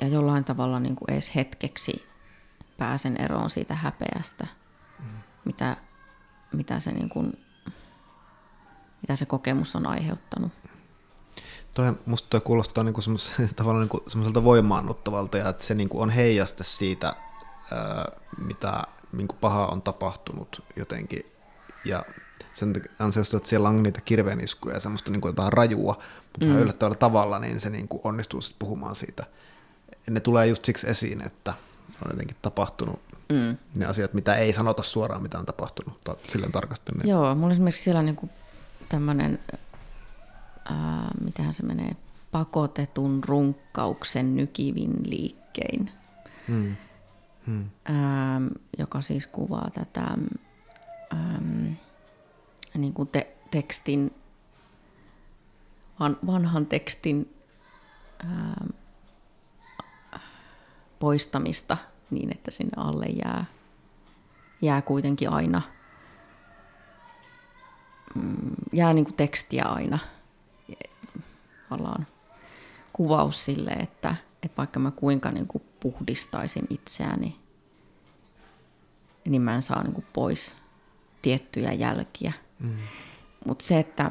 ja jollain tavalla niinku edes hetkeksi pääsen eroon siitä häpeästä, mm. mitä mitä se, niin kuin, mitä se kokemus on aiheuttanut. Toi, musta toi kuulostaa niin kuin tavallaan niin kuin semmoiselta voimaannuttavalta ja että se niin kuin on heijaste siitä, mitä niin kuin paha on tapahtunut jotenkin. Ja sen ansiosta, että siellä on niitä kirveeniskuja ja semmoista niin kuin jotain rajua, mutta mm. yllättävällä tavalla, niin se niin kuin onnistuu sitten puhumaan siitä. Ne tulee just siksi esiin, että on jotenkin tapahtunut mm. ne asiat, mitä ei sanota suoraan, mitä on tapahtunut silleen tarkastellen. Joo, mulla esimerkiksi siellä niinku tämmöinen, mitähän se menee, pakotetun runkkauksen nykivin liikkein. Mm. hmm. ähm, joka siis kuvaa tätä ähm, niin kuin te- tekstin, van, vanhan tekstin ähm, poistamista niin, että sinne alle jää, jää kuitenkin aina, mm, jää niin kuin tekstiä aina, ollaan kuvaus sille, että, että vaikka mä kuinka niin kuin puhdistaisin itseäni, niin mä en saa niin kuin pois tiettyjä jälkiä. Mm. Mutta se, että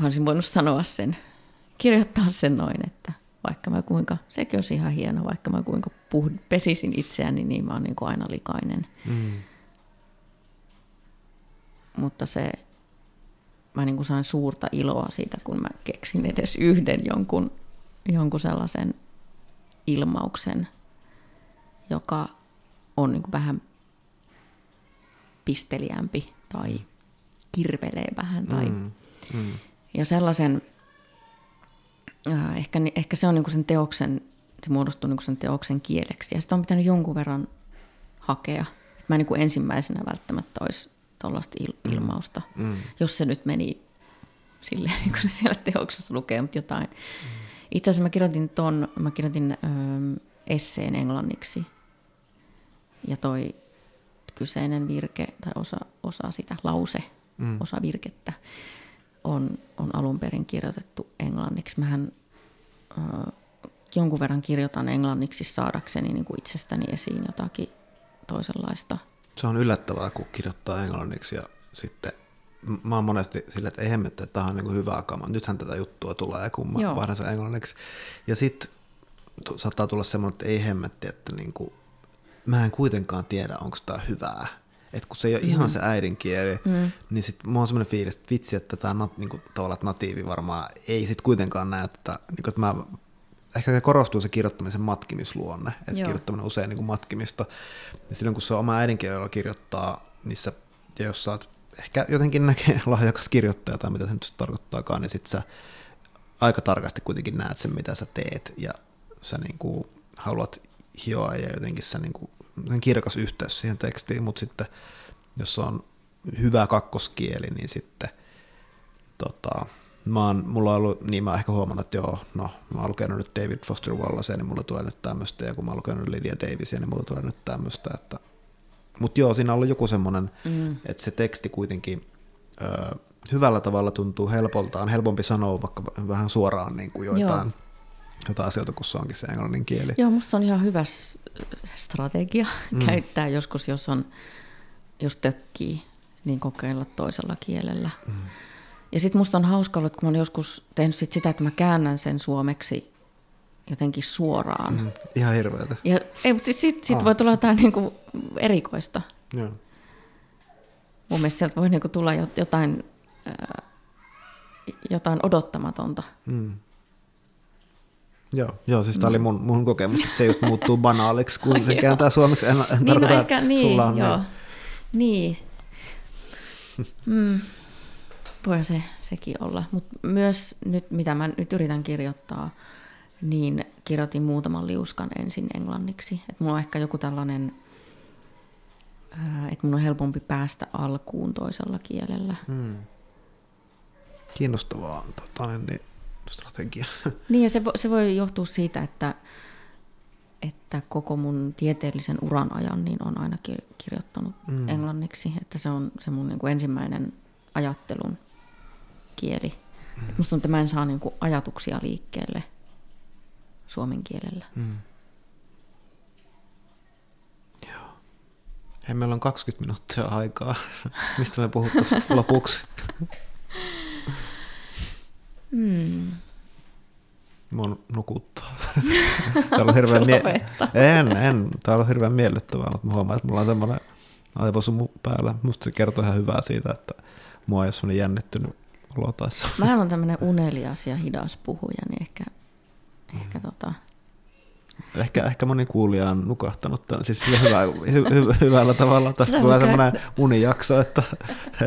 mä olisin voinut sanoa sen, kirjoittaa sen noin, että vaikka mä kuinka, sekin olisi ihan hieno, vaikka mä kuinka puh- pesisin itseäni, niin mä oon niin kuin aina likainen. Mm. Mutta se, mä niin kuin sain suurta iloa siitä, kun mä keksin edes yhden jonkun, jonkun sellaisen ilmauksen, joka on niin kuin vähän pisteliämpi tai kirvelee vähän. Tai, mm. Mm. Ja sellaisen, äh, ehkä, ehkä se on niin sen teoksen, se muodostuu niin sen teoksen kieleksi. Ja sitä on pitänyt jonkun verran hakea. Mä en niin ensimmäisenä välttämättä olisi tuollaista il- mm. ilmausta, mm. jos se nyt meni silleen, niin kuin se siellä teoksessa lukee, mutta jotain. Mm. Itse asiassa mä kirjoitin ton, mä kirjoitin ö, esseen englanniksi. Ja toi kyseinen virke tai osa, osa sitä lause, mm. osa virkettä on, on alun perin kirjoitettu englanniksi. Mähän ö, jonkun verran kirjoitan englanniksi saadakseni niin kuin itsestäni esiin jotakin toisenlaista. Se on yllättävää, kun kirjoittaa englanniksi ja sitten mä oon monesti silleen, että ei hemmettä, että tämä on niin hyvää kamaa. Nythän tätä juttua tulee, kun mä vaihdan sen englanniksi. Ja sitten saattaa tulla semmoinen, että ei hemmetti, että niin kuin, mä en kuitenkaan tiedä, onko tämä hyvää. Et kun se ei ole mm. ihan se äidinkieli, mm. niin sitten mulla on semmoinen fiilis, että vitsi, että tämä nat, niinku, tavallaan natiivi varmaan ei sitten kuitenkaan näe, että, niinku, että mä, ehkä se korostuu se kirjoittamisen matkimisluonne, että Joo. kirjoittaminen usein niin kuin matkimista. Ja silloin kun se oma äidinkielellä kirjoittaa, niissä, ja jos sä oot ehkä jotenkin näkee lahjakas kirjoittaja tai mitä se nyt tarkoittaakaan, niin sitten sä aika tarkasti kuitenkin näet sen, mitä sä teet, ja sä niin kuin haluat hioa ja jotenkin se niin kuin, kirkas yhteys siihen tekstiin, mutta sitten jos on hyvä kakkoskieli, niin sitten tota, mä oon, mulla on ollut, niin mä ehkä huomannut, että joo, no mä oon lukenut nyt David Foster Wallace, niin mulla tulee nyt tämmöistä, ja kun mä oon lukenut Lydia Davisia, niin mulla tulee nyt tämmöistä, että mutta joo, siinä on ollut joku semmoinen, mm. että se teksti kuitenkin ö, hyvällä tavalla tuntuu helpolta, on helpompi sanoa vaikka vähän suoraan niin kuin joitain, joo jotain asioita, kun se onkin se englannin kieli. Joo, musta se on ihan hyvä strategia mm. käyttää joskus, jos, on, jos tökkii, niin kokeilla toisella kielellä. Mm. Ja sitten musta on hauska ollut, kun mä oon joskus tehnyt sit sitä, että mä käännän sen suomeksi jotenkin suoraan. Mm, ihan hirveätä. Ja, ei, mutta siis sit, sit ah. voi tulla jotain niinku erikoista. Joo. Mun mielestä sieltä voi niinku tulla jotain, jotain odottamatonta. Mm. Joo, joo siis tämä oli mun, mun kokemus, että se just muuttuu banaaliksi, kun se kääntää suomeksi. En, en niin, no tarkoita, no ehkä, niin, sulla on joo. Niin. mm. Voi se, sekin olla. Mutta myös nyt, mitä mä nyt yritän kirjoittaa, niin kirjoitin muutaman liuskan ensin englanniksi. Että mulla on ehkä joku tällainen, että mun on helpompi päästä alkuun toisella kielellä. Hmm. Kiinnostavaa tota, niin strategia. Niin ja se, se voi johtua siitä, että, että koko mun tieteellisen uran ajan niin on aina kirjoittanut mm. englanniksi, että se on se mun niin kuin ensimmäinen ajattelun kieli. Mm. Musta on, että mä en saa niin kuin ajatuksia liikkeelle suomen kielellä. Mm. Joo. Hei, meillä on 20 minuuttia aikaa. Mistä me puhuttaisiin lopuksi? Hmm. Mua nukuttaa. Täällä on hirveän mie- en, en. Täällä on hirveän miellyttävää, mutta mä huomaan, että mulla on semmoinen aivosumu päällä. Musta se kertoo ihan hyvää siitä, että mua ei ole semmoinen jännittynyt olo taas. Mä on tämmöinen unelias ja hidas puhuja, niin ehkä, mm. ehkä tota, Ehkä, ehkä moni kuulija on nukahtanut tämän, siis hyvä, hy, hy, hyvällä tavalla. Tästä tulee semmoinen unijakso, että,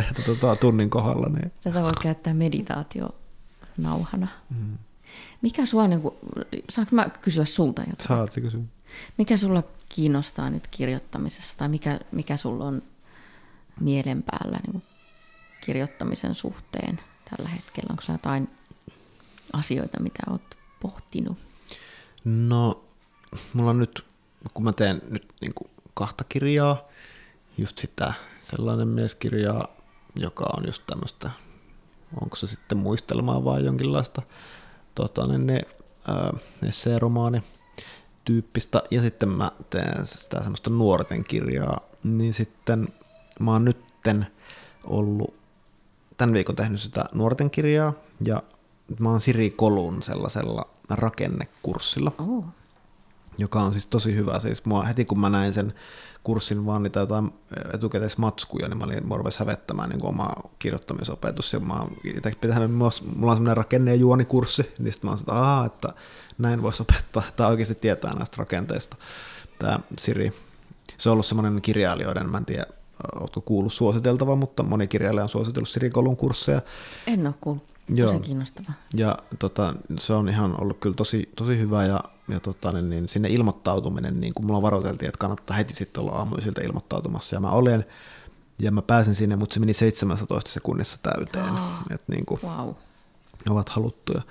että tota, tunnin kohdalla. Niin. Tätä voi käyttää meditaatio nauhana. Mm. Mikä sua, niin kuin, saanko mä kysyä sulta jotain? Saat se kysyä. Mikä sulla kiinnostaa nyt kirjoittamisessa tai mikä, mikä sulla on mielen päällä niin kirjoittamisen suhteen tällä hetkellä? Onko jotain asioita, mitä olet pohtinut? No, mulla on nyt, kun mä teen nyt niin kuin kahta kirjaa, just sitä sellainen mieskirjaa, joka on just tämmöistä, onko se sitten muistelmaa vai jonkinlaista tota, niin ne, esseeromaani tyyppistä, ja sitten mä teen sitä semmoista nuorten kirjaa, niin sitten mä oon nytten ollut tämän viikon tehnyt sitä nuorten kirjaa, ja mä oon Siri Kolun sellaisella rakennekurssilla, oh. Joka on siis tosi hyvä. Siis mua, heti kun mä näin sen kurssin vaan niitä jotain etukäteismatskuja, niin mä olin morves hävettämään niin omaa kirjoittamisopetus, ja mä pitänyt, mulla on semmoinen rakenne- ja juonikurssi, niin sitten mä oon että, että näin voisi opettaa, tai oikeasti tietää näistä rakenteista. Tämä Siri, se on ollut semmoinen kirjailijoiden, mä en tiedä, oletko kuullut suositeltava, mutta moni kirjailija on suositellut Siri Kolun kursseja. En ole kuullut. Joo. Tosi kiinnostava. Ja tota, se on ihan ollut kyllä tosi, tosi hyvä ja, ja tota, niin, niin sinne ilmoittautuminen, niin kuin mulla varoiteltiin, että kannattaa heti sitten olla aamuisilta ilmoittautumassa ja mä olen ja mä pääsin sinne, mutta se meni 17 sekunnissa täyteen. Oh, Et, niin kuin, wow. Ovat haluttuja.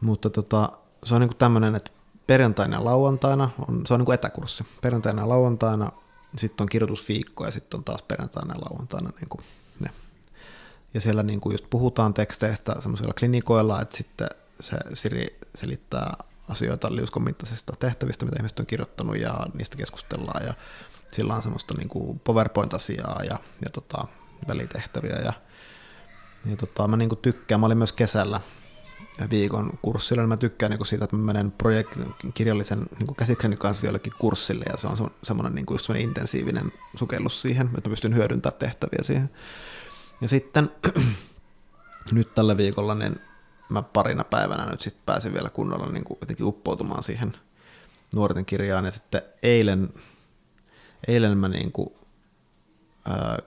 Mutta tota, se on niin tämmöinen, että perjantaina ja lauantaina, on, se on niin kuin etäkurssi. Perjantaina ja lauantaina, sitten on kirjoitusviikko ja sitten on taas perjantaina ja lauantaina niin kuin. Ja siellä niin kuin just puhutaan teksteistä semmoisilla klinikoilla, että sitten se Siri selittää asioita liuskon mittaisista tehtävistä, mitä ihmiset on kirjoittanut ja niistä keskustellaan ja sillä on semmoista niin kuin PowerPoint-asiaa ja, ja tota, välitehtäviä ja, ja tota, mä niin kuin tykkään, mä olin myös kesällä viikon kurssilla, niin mä tykkään niin siitä, että mä menen projekt, kirjallisen niin käsikseni kanssa jollekin kurssille, ja se on semmoinen niin kuin just intensiivinen sukellus siihen, että mä pystyn hyödyntämään tehtäviä siihen. Ja sitten nyt tällä viikolla, niin mä parina päivänä nyt sitten pääsin vielä kunnolla niin kuin jotenkin uppoutumaan siihen nuorten kirjaan, ja sitten eilen, eilen mä niin kuin, ää,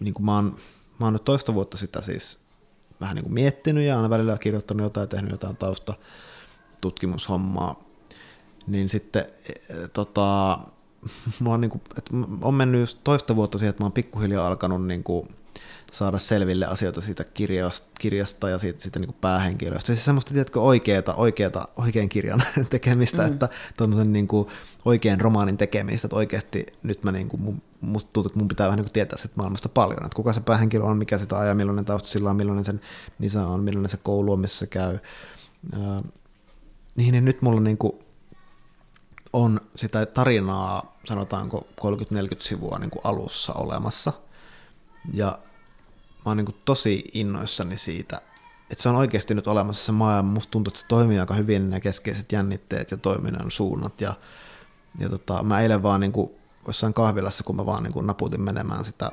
niin kuin mä oon, mä oon nyt toista vuotta sitä siis vähän niin kuin miettinyt ja aina välillä kirjoittanut jotain, tehnyt jotain tausta tutkimushommaa, niin sitten e, tota, mulla on, niin kuin, että on mennyt toista vuotta siihen, että mä oon pikkuhiljaa alkanut niin kuin saada selville asioita siitä kirjasta, kirjasta ja siitä, siitä niin kuin päähenkilöstä. Siis semmoista, tiedätkö, oikeata, oikeata, oikean kirjan tekemistä, mm. että tuommoisen niin kuin oikean romaanin tekemistä, että oikeasti nyt mä niin kuin, musta tuntuu, että mun pitää vähän niin kuin tietää sitä maailmasta paljon, että kuka se päähenkilö on, mikä sitä ajaa, millainen tausta sillä on, millainen sen isä on, millainen se koulu on, missä se käy. Äh, niin, niin nyt mulla niin kuin on sitä tarinaa, sanotaanko 30-40 sivua niin kuin alussa olemassa, ja mä oon niin tosi innoissani siitä, että se on oikeasti nyt olemassa se maailma. Musta tuntuu, että se toimii aika hyvin ne keskeiset jännitteet ja toiminnan suunnat. Ja, ja tota, mä eilen vaan niin kuin, jossain kahvilassa, kun mä vaan niin kuin naputin menemään sitä,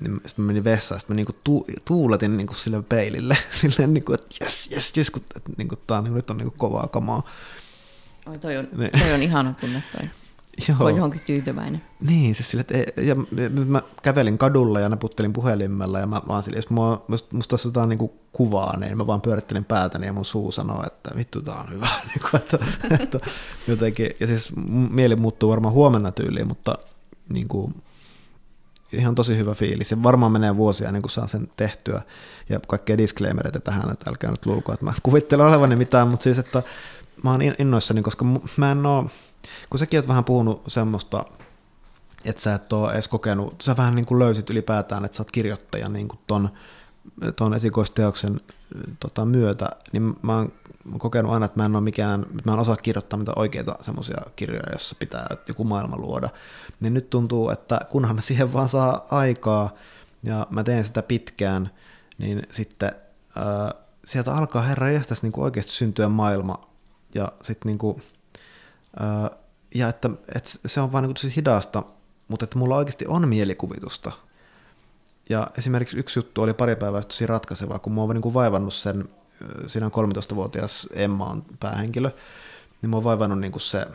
niin sitten mä menin vessaan, sitten mä niin kuin tu, tuuletin niin kuin sille peilille, silleen, niin kuin, että jes, jes, jes, kun, että niin kuin, tää on, niin kuin, nyt on niin kuin kovaa kamaa. Oi, toi on, niin. toi on ihana tunne toi. Joo. Kun johonkin tyytyväinen. Niin, se sille, että ja mä kävelin kadulla ja naputtelin puhelimella ja mä vaan sille, jos mua, musta, musta tässä jotain niin kuvaa, niin mä vaan pyörittelin päätäni ja mun suu sanoo, että vittu tää on hyvä. niin kuin, että, että, jotenkin, ja siis mieli muuttuu varmaan huomenna tyyliin, mutta niin kuin, ihan tosi hyvä fiilis. Ja varmaan menee vuosia niin kuin saa sen tehtyä. Ja kaikkea disclaimereita tähän, että älkää nyt luulko, että mä kuvittelen olevani mitään, mutta siis, että mä oon innoissani, koska mä en oo, kun säkin oot vähän puhunut semmoista, että sä et ole edes kokenut, sä vähän niin kuin löysit ylipäätään, että sä oot kirjoittaja niin kuin ton, ton esikoisteoksen tota, myötä, niin mä oon kokenut aina, että mä en ole mikään, mä en osaa kirjoittaa mitä oikeita semmoisia kirjoja, jossa pitää joku maailma luoda. Niin nyt tuntuu, että kunhan siihen vaan saa aikaa, ja mä teen sitä pitkään, niin sitten ää, sieltä alkaa herra jästäs niin oikeasti syntyä maailma, ja sitten niin kuin, ja että, että se on vaan niin tosi hidasta, mutta että mulla oikeasti on mielikuvitusta. Ja esimerkiksi yksi juttu oli pari päivää tosi ratkaisevaa, kun mä oon niin vaivannut sen, siinä on 13-vuotias Emma on päähenkilö, niin mä oon vaivannut niin kuin se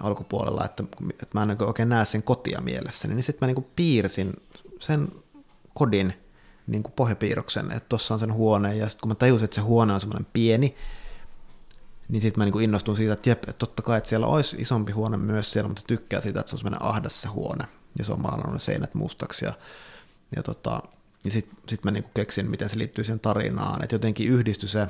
alkupuolella, että, että mä en oikein näe sen kotia mielessä, niin sitten mä niin kuin piirsin sen kodin niin kuin pohjapiirroksen, että tuossa on sen huone, ja sitten kun mä tajusin, että se huone on semmoinen pieni, niin sitten mä niin innostun siitä, että jep, että totta kai, että siellä olisi isompi huone myös siellä, mutta tykkää siitä, että se on semmoinen ahdas se huone, ja se on maalannut ne seinät mustaksi, ja, ja, tota, ja sitten sit mä niin keksin, miten se liittyy siihen tarinaan, että jotenkin yhdistyi se,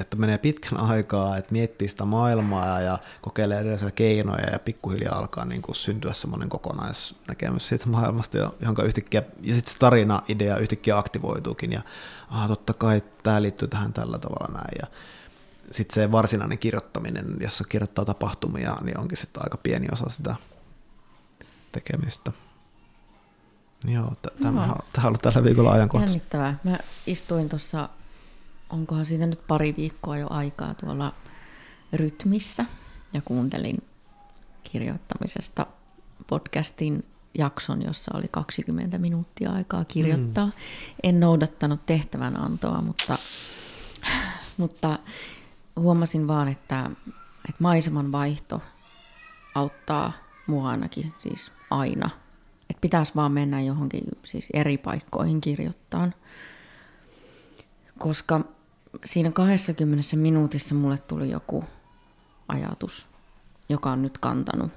että menee pitkän aikaa, että miettii sitä maailmaa ja kokeilee erilaisia keinoja ja pikkuhiljaa alkaa niin kuin syntyä semmoinen kokonaisnäkemys siitä maailmasta, jonka yhtäkkiä, ja sitten se tarina-idea yhtäkkiä aktivoituukin ja ah, totta kai tämä liittyy tähän tällä tavalla näin. Ja sitten se varsinainen kirjoittaminen, jossa kirjoittaa tapahtumia, niin onkin sitten aika pieni osa sitä tekemistä. Joo, tämä on ollut tällä viikolla ajankohtaisesti. Jännittävää. Mä istuin tuossa onkohan siitä nyt pari viikkoa jo aikaa tuolla rytmissä ja kuuntelin kirjoittamisesta podcastin jakson, jossa oli 20 minuuttia aikaa kirjoittaa. Mm. En noudattanut tehtävän antoa, mutta, mutta huomasin vaan, että, että maiseman vaihto auttaa mua ainakin siis aina. Että pitäisi vaan mennä johonkin siis eri paikkoihin kirjoittaa. Koska siinä 20 minuutissa mulle tuli joku ajatus, joka on nyt kantanut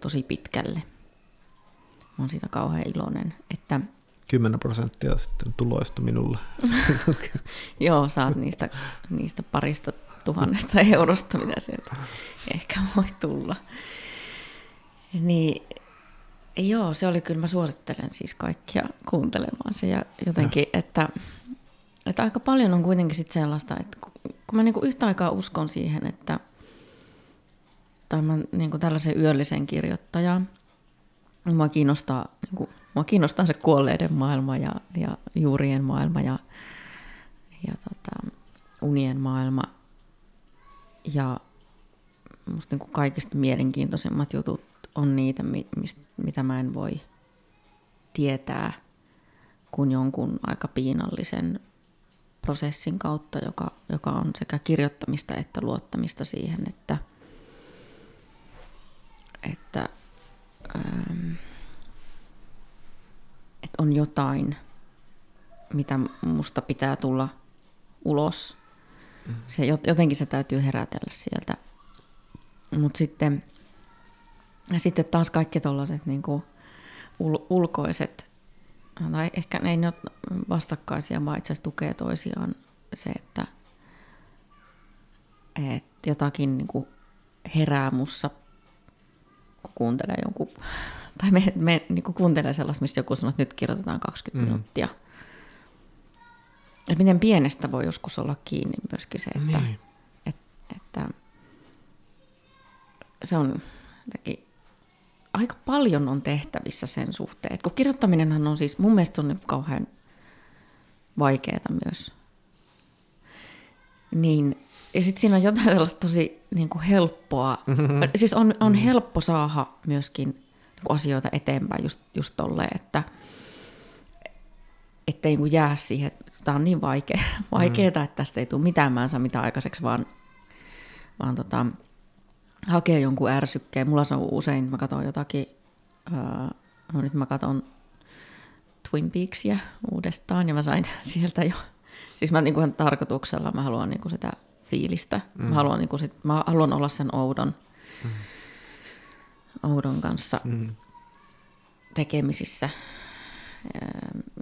tosi pitkälle. Mä oon siitä kauhean iloinen, että 10 prosenttia sitten tuloista minulle. Joo, saat niistä, niistä parista tuhannesta eurosta, mitä sieltä ehkä voi tulla. Niin, joo, se oli kyllä, mä suosittelen siis kaikkia kuuntelemaan se ja jotenkin, ja. että että aika paljon on kuitenkin sit sellaista, että kun mä niinku yhtä aikaa uskon siihen, että tai mä niinku tällaisen yöllisen kirjoittajan, mua kiinnostaa, niinku, mua kiinnostaa se kuolleiden maailma ja, ja juurien maailma ja, ja tota, unien maailma. Ja musta niinku kaikista mielenkiintoisimmat jutut on niitä, mistä, mitä mä en voi tietää kuin jonkun aika piinallisen prosessin kautta, joka, joka on sekä kirjoittamista että luottamista siihen, että, että, ähm, että on jotain, mitä musta pitää tulla ulos. Se, jotenkin se täytyy herätellä sieltä. Mutta sitten, sitten taas kaikki tuollaiset niin ul, ulkoiset tai ehkä ne ei ole vastakkaisia, vaan itse asiassa tukee toisiaan se, että, että jotakin niin kuin herää mussa, kun kuuntelee jonkun, tai me, me niin kuin kuuntelee sellaista, mistä joku sanoo, että nyt kirjoitetaan 20 mm. minuuttia. Ja miten pienestä voi joskus olla kiinni myöskin se, että, niin. että, että se on jotenkin aika paljon on tehtävissä sen suhteen. Et kun kirjoittaminenhan on siis, mun mielestä on niin kauhean vaikeaa myös. Niin, ja sitten siinä on jotain sellaista tosi niin kuin helppoa. Mm-hmm. Siis on, on mm-hmm. helppo saada myöskin niin kuin asioita eteenpäin just, just tolleen, että ettei niin jää siihen, tämä on niin vaikea, vaikeaa, mm. että tästä ei tule mitään, mä en saa mitään aikaiseksi, vaan, vaan tota, hakee jonkun ärsykkeen. Mulla se on usein, mä katson jotakin, uh, no nyt mä katson Twin Peaksia uudestaan ja mä sain sieltä jo, siis mä niinku tarkoituksella mä haluan niinku sitä fiilistä. Mm. Mä, haluan niinku sit, mä haluan olla sen oudon, mm. oudon kanssa mm. tekemisissä.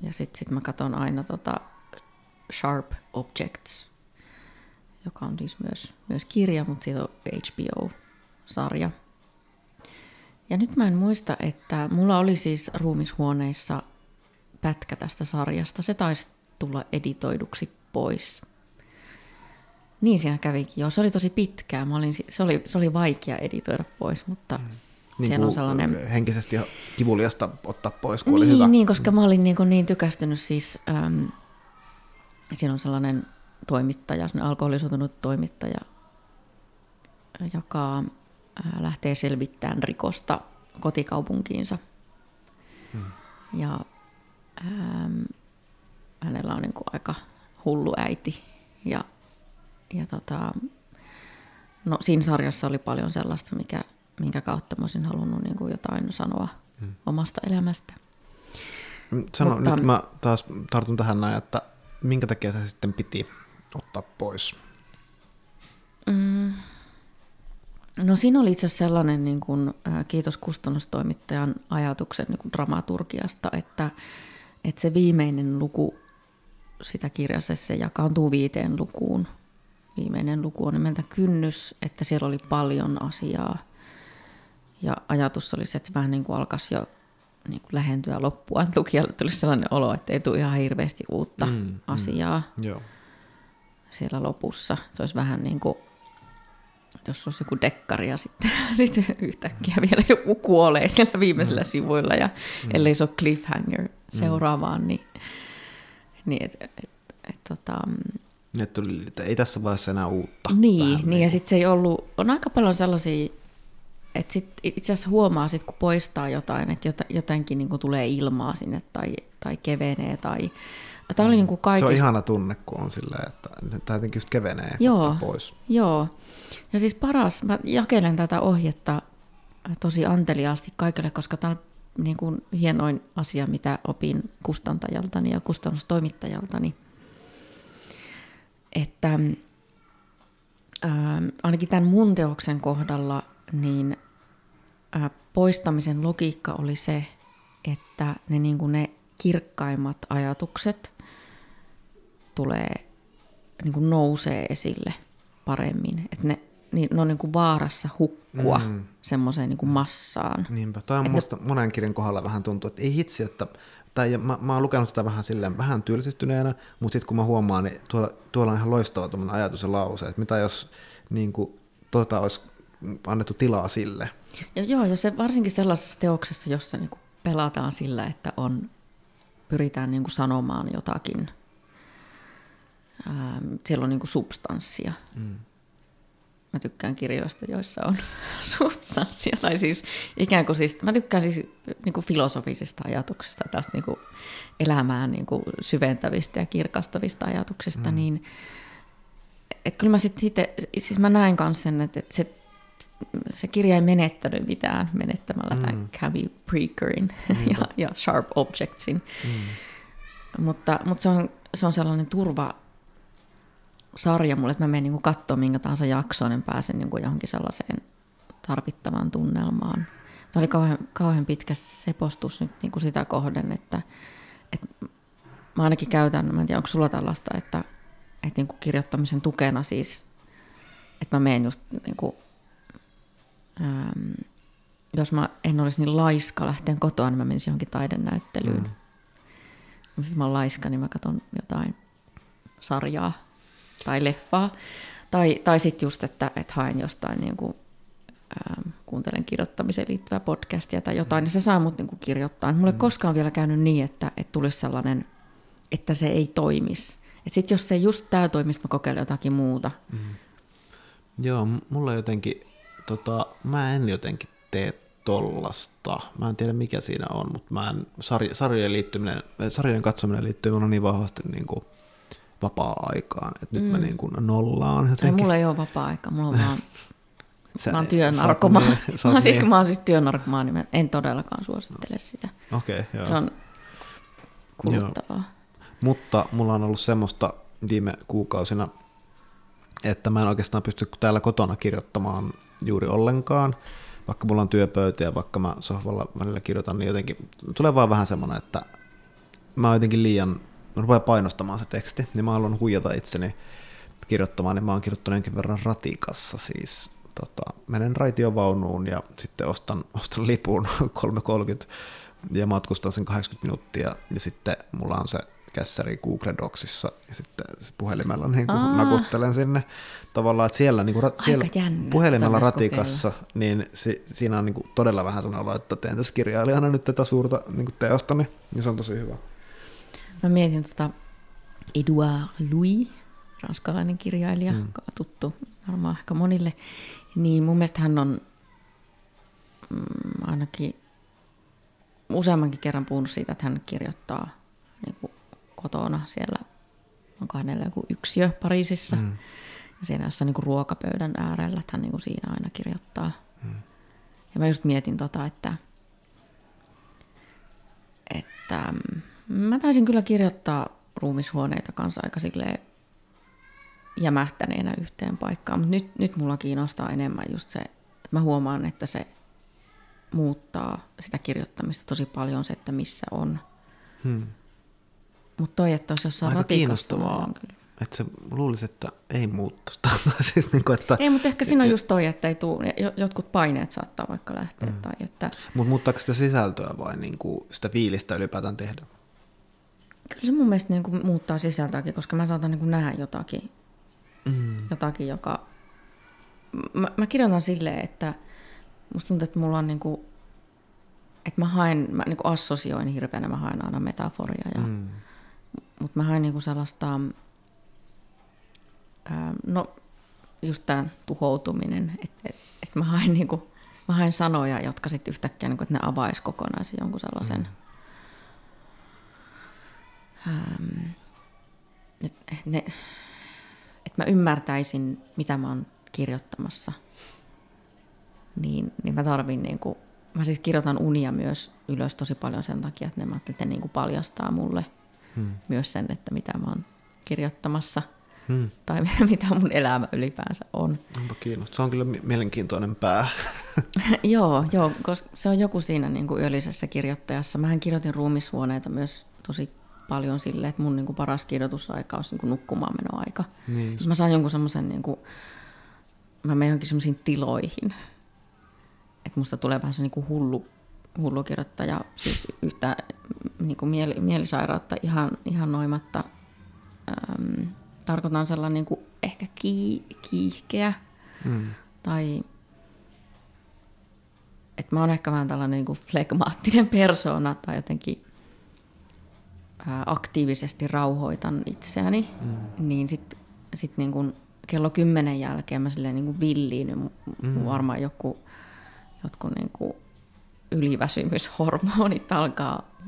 Ja sitten sit mä katson aina tota Sharp Objects, joka on siis myös, myös kirja, mutta siitä on HBO sarja. Ja nyt mä en muista, että mulla oli siis ruumishuoneissa pätkä tästä sarjasta. Se taisi tulla editoiduksi pois. Niin siinä kävikin. Joo, se oli tosi pitkää. Mä olin, se, oli, se oli vaikea editoida pois, mutta mm. niin siellä on sellainen... Henkisesti kivuliasta ottaa pois, kun niin, oli hyvä. Niin, koska mä olin niin, niin tykästynyt siis... Ähm, siinä on sellainen toimittaja, sellainen alkoholisoitunut toimittaja, joka lähtee selvittämään rikosta kotikaupunkiinsa. Hmm. Ja ähm, hänellä on niin kuin aika hullu äiti. Ja, ja tota, no, siinä sarjassa oli paljon sellaista, mikä, minkä kautta mä olisin halunnut niin kuin jotain sanoa hmm. omasta elämästä. Sano, Mutta, nyt mä taas tartun tähän näin, että minkä takia se sitten piti ottaa pois? No siinä oli itse asiassa sellainen, niin kuin, kiitos kustannustoimittajan ajatuksen niin kuin dramaturgiasta, että, että se viimeinen luku sitä kirjassa se jakaantuu viiteen lukuun. Viimeinen luku on nimeltä Kynnys, että siellä oli paljon asiaa. Ja ajatus oli se, että se vähän niin kuin alkaisi jo niin kuin lähentyä loppua. Lukijalle tuli sellainen olo, että ei tule ihan hirveästi uutta mm, mm. asiaa mm, joo. siellä lopussa. Se olisi vähän niin kuin jos olisi joku dekkari ja sitten, sitten yhtäkkiä vielä joku kuolee siellä viimeisillä mm. sivuilla ja mm. ellei se ole cliffhanger mm. seuraavaan, mm. niin, niin et, et, et, et, tota, mm. että ei tässä vaiheessa enää uutta. Niin, niin, niin ja sitten se ei ollut, on aika paljon sellaisia, että sit itse asiassa huomaa sit, kun poistaa jotain, että jotenkin niin tulee ilmaa sinne tai, tai kevenee tai Tämä oli niin kuin kaikista... Se on ihana tunne, kun on silleen, että tämä jotenkin just kevenee joo, pois. Joo, ja siis paras, mä jakelen tätä ohjetta tosi anteliaasti kaikille, koska tämä on niin kuin hienoin asia, mitä opin kustantajaltani ja kustannustoimittajaltani. Että ää, ähm, ainakin tämän mun teoksen kohdalla, niin äh, poistamisen logiikka oli se, että ne, niin kuin ne kirkkaimmat ajatukset tulee, niin kuin nousee esille paremmin. Että ne niin ne on niin kuin vaarassa hukkua mm. semmoiseen niin kuin massaan. Niinpä. Toi on musta ne... monen kirjan kohdalla vähän tuntuu, että ei hitsi, että tai mä, mä oon lukenut tätä vähän silleen vähän tylsistyneenä, mutta sitten kun mä huomaan, niin tuolla, tuolla on ihan loistava ajatus ja lause, että mitä jos niin kuin, tota olisi annettu tilaa sille. Ja joo, ja se varsinkin sellaisessa teoksessa, jossa niin kuin pelataan sillä, että on, pyritään niin kuin sanomaan jotakin, ähm, siellä on niin kuin substanssia. Mm Mä tykkään kirjoista, joissa on substanssia. Tai siis ikään kuin siis, mä tykkään siis niin kuin filosofisesta ajatuksesta, tästä niin kuin elämään niin kuin syventävistä ja kirkastavista ajatuksista, mm. niin että kyllä mä sitten itse, siis mä näen kanssa sen, että, että se, se kirja ei menettänyt mitään menettämällä mm. tämän Cabby Preakerin mm. ja, ja Sharp Objectsin. Mm. Mutta, mutta se, on, se on sellainen turva, sarja mulle, että mä menen niin katsoa minkä tahansa jaksoon, niin pääsen niin johonkin sellaiseen tarvittavaan tunnelmaan. Se oli kauhean, kauhean pitkä sepostus nyt niin kuin sitä kohden, että, että mä ainakin käytän, mä en tiedä onko sulla tällaista, että, että niin kuin kirjoittamisen tukena siis, että mä menen just niin kuin, ähm, jos mä en olisi niin laiska lähteen kotoa, niin mä menisin johonkin taidenäyttelyyn. Mm. Sitten mä oon laiska, niin mä katson jotain sarjaa tai leffaa. Tai, tai sitten just, että, että haen jostain niin kuin, ähm, kuuntelen kirjoittamiseen liittyvää podcastia tai jotain, niin se saa mut niin kuin kirjoittaa. Mulle mm. koskaan vielä käynyt niin, että, että tulisi sellainen, että se ei toimisi. Sitten jos se just tämä toimisi, mä kokeilen jotakin muuta. Mm. Joo, mulla jotenkin, tota, mä en jotenkin tee tollasta. Mä en tiedä mikä siinä on, mutta mä en, sarj- sarjojen, liittyminen, sarjojen katsominen liittyy mulla niin vahvasti niin kuin vapaa-aikaan. Että nyt mm. mä niin kuin nollaan jotenkin. Ei, mulla ei ole vapaa-aika, mulla on vaan Sä, mä oon työnarkomaan. Niin, mä, niin. kun mä oon siis työnarkomaan, niin mä en todellakaan suosittele sitä. Okei, okay, joo. Se on kuluttavaa. Joo. Mutta mulla on ollut semmoista viime kuukausina, että mä en oikeastaan pysty täällä kotona kirjoittamaan juuri ollenkaan. Vaikka mulla on työpöytä ja vaikka mä sohvalla välillä kirjoitan, niin jotenkin tulee vaan vähän semmoinen, että mä jotenkin liian rupeaa painostamaan se teksti, niin mä haluan huijata itseni kirjoittamaan, niin mä oon kirjoittanut jonkin verran ratikassa siis. Tota, menen raitiovaunuun ja sitten ostan, ostan lipun 3.30 ja matkustan sen 80 minuuttia ja sitten mulla on se kässäri Google Docsissa ja sitten puhelimella niin kuin nakuttelen sinne. Tavallaan, että siellä, niin kuin, siellä jännä, puhelimella ratikassa, kokeilla. niin si, siinä on niin kuin todella vähän sellainen olo, että teen tässä kirjailijana nyt tätä suurta niin kuin teostani, niin se on tosi hyvä. Mä mietin tota Edouard Louis, ranskalainen kirjailija, mm. tuttu varmaan ehkä monille. Niin mun mielestä hän on mm, ainakin useammankin kerran puhunut siitä, että hän kirjoittaa niin kuin kotona siellä, onko hänellä joku yksiö Pariisissa. Mm. Ja siinä jossain niin kuin ruokapöydän äärellä, että hän niin kuin siinä aina kirjoittaa. Mm. Ja mä just mietin tota, että, että mm, Mä taisin kyllä kirjoittaa ruumishuoneita kanssa aika silleen jämähtäneenä yhteen paikkaan, mutta nyt, nyt mulla kiinnostaa enemmän just se mä huomaan, että se muuttaa sitä kirjoittamista tosi paljon se, että missä on. Hmm. Mutta toi, että olisi jossain Aika niin kiinnostavaa. on kyllä. Että se luulisi, että ei muuttaisi. Tai siis niin kuin, että, Ei, mutta ehkä siinä on just toi, että ei tuu, jo- jotkut paineet saattaa vaikka lähteä. Mm. Tai että, Mutta muuttaako sitä sisältöä vai niin kuin sitä fiilistä ylipäätään tehdä? kyllä se mun mielestä niin kuin muuttaa sisältöäkin, koska mä saatan niin kuin nähdä jotakin, Mm. jotakin, joka... Mä, mä kirjoitan silleen, että musta tuntuu, että mulla on niin kuin, että mä haen, mä niin kuin assosioin hirveänä, mä haen aina metaforia, ja, mm. Mutta mä haen niin kuin sellaista, ää, no just tämä tuhoutuminen, että et, et mä haen niin kuin, mä haen sanoja, jotka sitten yhtäkkiä, niin kuin, että ne avaisi kokonaisen jonkun sellaisen, mm. ähm, että et ne, et mä ymmärtäisin, mitä mä oon kirjoittamassa, niin, niin mä tarvin niin kuin, mä siis kirjoitan unia myös ylös tosi paljon sen takia, että ne, mä että ne niin kuin paljastaa mulle Hmm. myös sen, että mitä mä oon kirjoittamassa Hmm. tai mitä mun elämä ylipäänsä on. Onpa kiinnostavaa. Se on kyllä mi- mielenkiintoinen pää. joo, joo, koska se on joku siinä niin kuin yöllisessä kirjoittajassa. Mähän kirjoitin ruumishuoneita myös tosi paljon silleen, että mun niin kuin paras kirjoitusaika olisi niin kuin nukkumaanmenoaika. niin. Jos mä saan jonkun semmoisen, niin kuin, mä menen johonkin semmoisiin tiloihin, että musta tulee vähän se niin kuin hullu, hullu kirjoittaja, siis yhtä niin kuin mieli, mielisairautta ihan, ihan noimatta. Öm, tarkoitan sellainen niin kuin ehkä kii, kiihkeä Mm. tai että mä oon ehkä vähän tällainen niin kuin flegmaattinen persona tai jotenkin ää, aktiivisesti rauhoitan itseäni, mm. niin sitten sit niin kuin kello kymmenen jälkeen mä silleen niin kuin villiin, mm. varmaan joku, jotkut niin kuin yliväsymyshormonit alkaa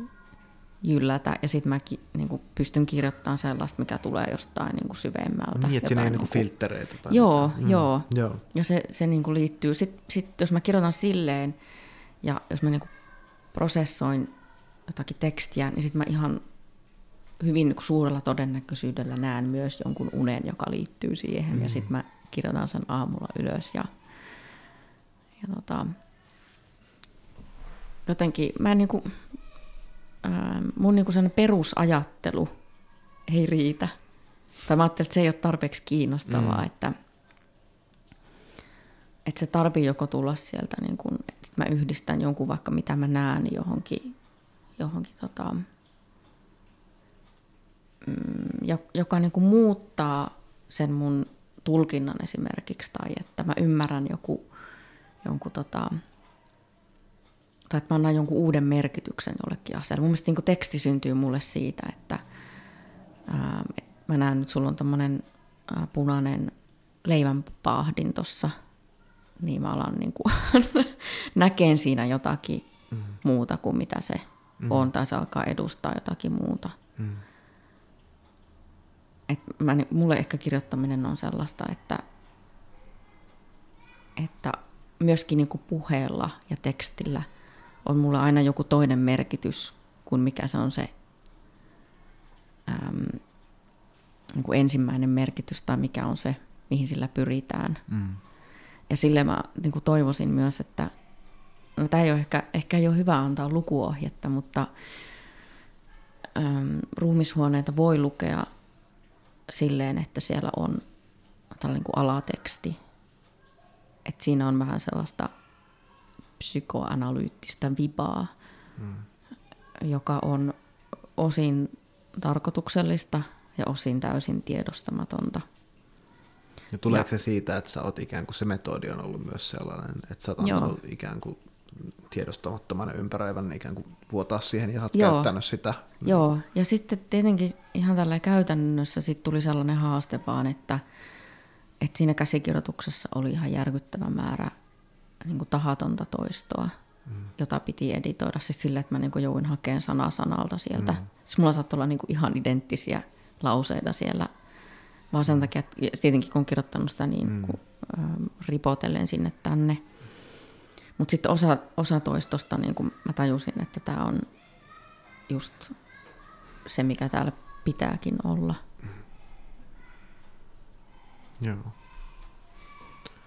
jyllätä ja sitten mä ki, niin kuin pystyn kirjoittamaan sellaista, mikä tulee jostain niin kuin syvemmältä. Niin, että siinä ei niinku niin kuin- filttereitä. Tai Joo, mitään. joo. joo. Ja se, se niin kuin liittyy, sitten sit, jos mä kirjoitan silleen, ja jos mä niin kuin prosessoin jotakin tekstiä, niin sitten mä ihan hyvin niin kuin suurella todennäköisyydellä näen myös jonkun unen, joka liittyy siihen, mm. ja sitten mä kirjoitan sen aamulla ylös, ja, ja tota, jotenkin mä en niin kuin, ää, mun niin kuin perusajattelu ei riitä. Tai mä ajattelin, että se ei ole tarpeeksi kiinnostavaa, mm. että, että se tarvii joko tulla sieltä, niin kuin, että mä yhdistän jonkun vaikka mitä mä näen johonkin, johonkin tota, mm, jo- joka niin kuin muuttaa sen mun tulkinnan esimerkiksi, tai että mä ymmärrän joku, jonkun tota, tai että mä annan jonkun uuden merkityksen jollekin asialle. Mun mielestä niin teksti syntyy mulle siitä, että ää, mä näen nyt, sulla on tämmöinen punainen leivänpaahdin tuossa, niin mä alan niin kuin näkeen siinä jotakin mm. muuta kuin mitä se mm. on, tai se alkaa edustaa jotakin muuta. Mm. Et mä, mulle ehkä kirjoittaminen on sellaista, että, että myöskin niin kuin puheella ja tekstillä on mulle aina joku toinen merkitys kuin mikä se on se äm, niin kuin ensimmäinen merkitys tai mikä on se, mihin sillä pyritään. Mm. Ja sille mä niin kuin toivoisin myös, että no tämä ei ole ehkä, ehkä ei ole hyvä antaa lukuohjetta, mutta äm, ruumishuoneita voi lukea silleen, että siellä on tällainen kuin alateksti. Että siinä on vähän sellaista psykoanalyyttistä vibaa, mm. joka on osin tarkoituksellista ja osin täysin tiedostamatonta. Ja tuleeko Ja- se siitä, että sä oot ikään kuin se metodi on ollut myös sellainen, että sä oot Joo. antanut ikään kuin tiedostamattoman ympäröivän ikään kuin vuotaa siihen ja sä oot Joo. käyttänyt sitä. Joo, ja sitten tietenkin ihan tällä käytännössä sit tuli sellainen haaste vaan, että, että siinä käsikirjoituksessa oli ihan järkyttävä määrä niin kuin tahatonta toistoa, mm. jota piti editoida. Siis sillä, että mä niin kuin jouduin hakemaan sana sanalta sieltä. Mm. Siis mulla saattoi olla niin kuin ihan identtisiä lauseita siellä, vaan sen takia, että ja tietenkin kun on kirjoittanut sitä niin mm. kuin, ähm, ripotellen sinne tänne. Mutta sitten osa, osa toistosta, niin kuin mä tajusin, että tämä on just se, mikä täällä pitääkin olla. Joo.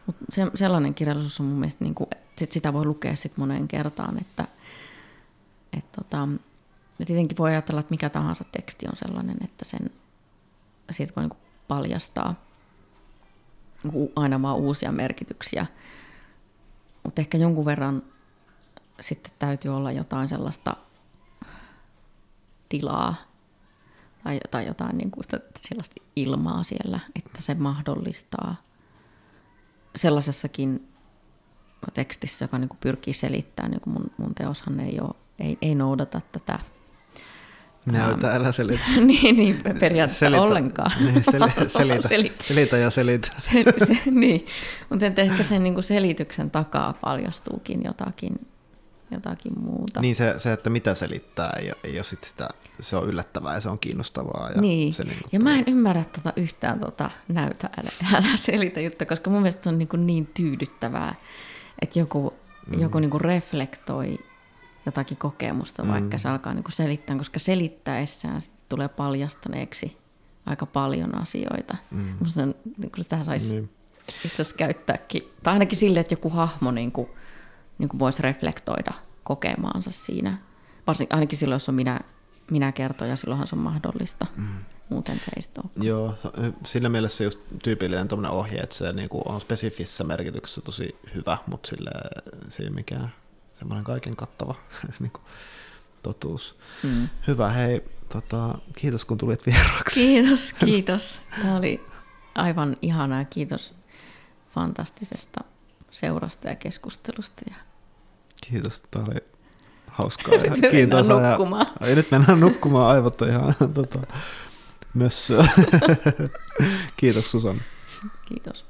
Mut se, sellainen kirjallisuus on mun mielestä, niin kuin, sit sitä voi lukea sit moneen kertaan, että et tota, ja tietenkin voi ajatella, että mikä tahansa teksti on sellainen, että sen, siitä voi niin paljastaa niinku aina vaan uusia merkityksiä. Mutta ehkä jonkun verran sitten täytyy olla jotain sellaista tilaa tai, tai jotain niin kuin sitä, sellaista ilmaa siellä, että se mahdollistaa sellaisessakin tekstissä, joka niin kuin pyrkii selittämään, niin kuin mun, mun teoshan ei, ole, ei, ei noudata tätä Näytä, älä selitä. niin, niin, periaatteessa selitä, ollenkaan. Niin, sel, selitä, selitä. selitä ja selitä. Se, se, niin, mutta ehkä sen niin kuin selityksen takaa paljastuukin jotakin, jotakin muuta. Niin se, se, että mitä selittää, ei, ei ole sit sitä, se on yllättävää ja se on kiinnostavaa. Ja, niin. se niin ja mä en ymmärrä tota yhtään tota näytä, älä, älä selitä juttu, koska mun mielestä se on niin, kuin niin tyydyttävää, että joku, mm. joku niin kuin reflektoi jotakin kokemusta, mm. vaikka se alkaa niin selittää, koska selittäessään tulee paljastaneeksi aika paljon asioita. Mm. Musta on, niin kuin sitä saisi niin. itse asiassa käyttääkin, tai ainakin sille, että joku hahmo niin kuin, niin kuin voisi reflektoida kokemaansa siinä. Varsin, ainakin silloin, jos on minä, minä kertoja, silloinhan se on mahdollista. Mm. Muuten se ei Joo, sillä mielessä just tyypillinen tuommoinen ohje, että se niin kuin on spesifissä merkityksessä tosi hyvä, mutta sille, se ei mikään semmoinen kaiken kattava niin kuin, totuus. Mm. Hyvä, hei, tota, kiitos kun tulit vieraksi. Kiitos, kiitos. Tämä oli aivan ihanaa. Kiitos fantastisesta seurasta ja keskustelusta. Ja... Kiitos, tämä oli hauskaa. nyt kiitos. Mennään nukkumaan. Ja, ja nyt mennään nukkumaan, aivot on ihan tota, mössöä. kiitos Susan. Kiitos.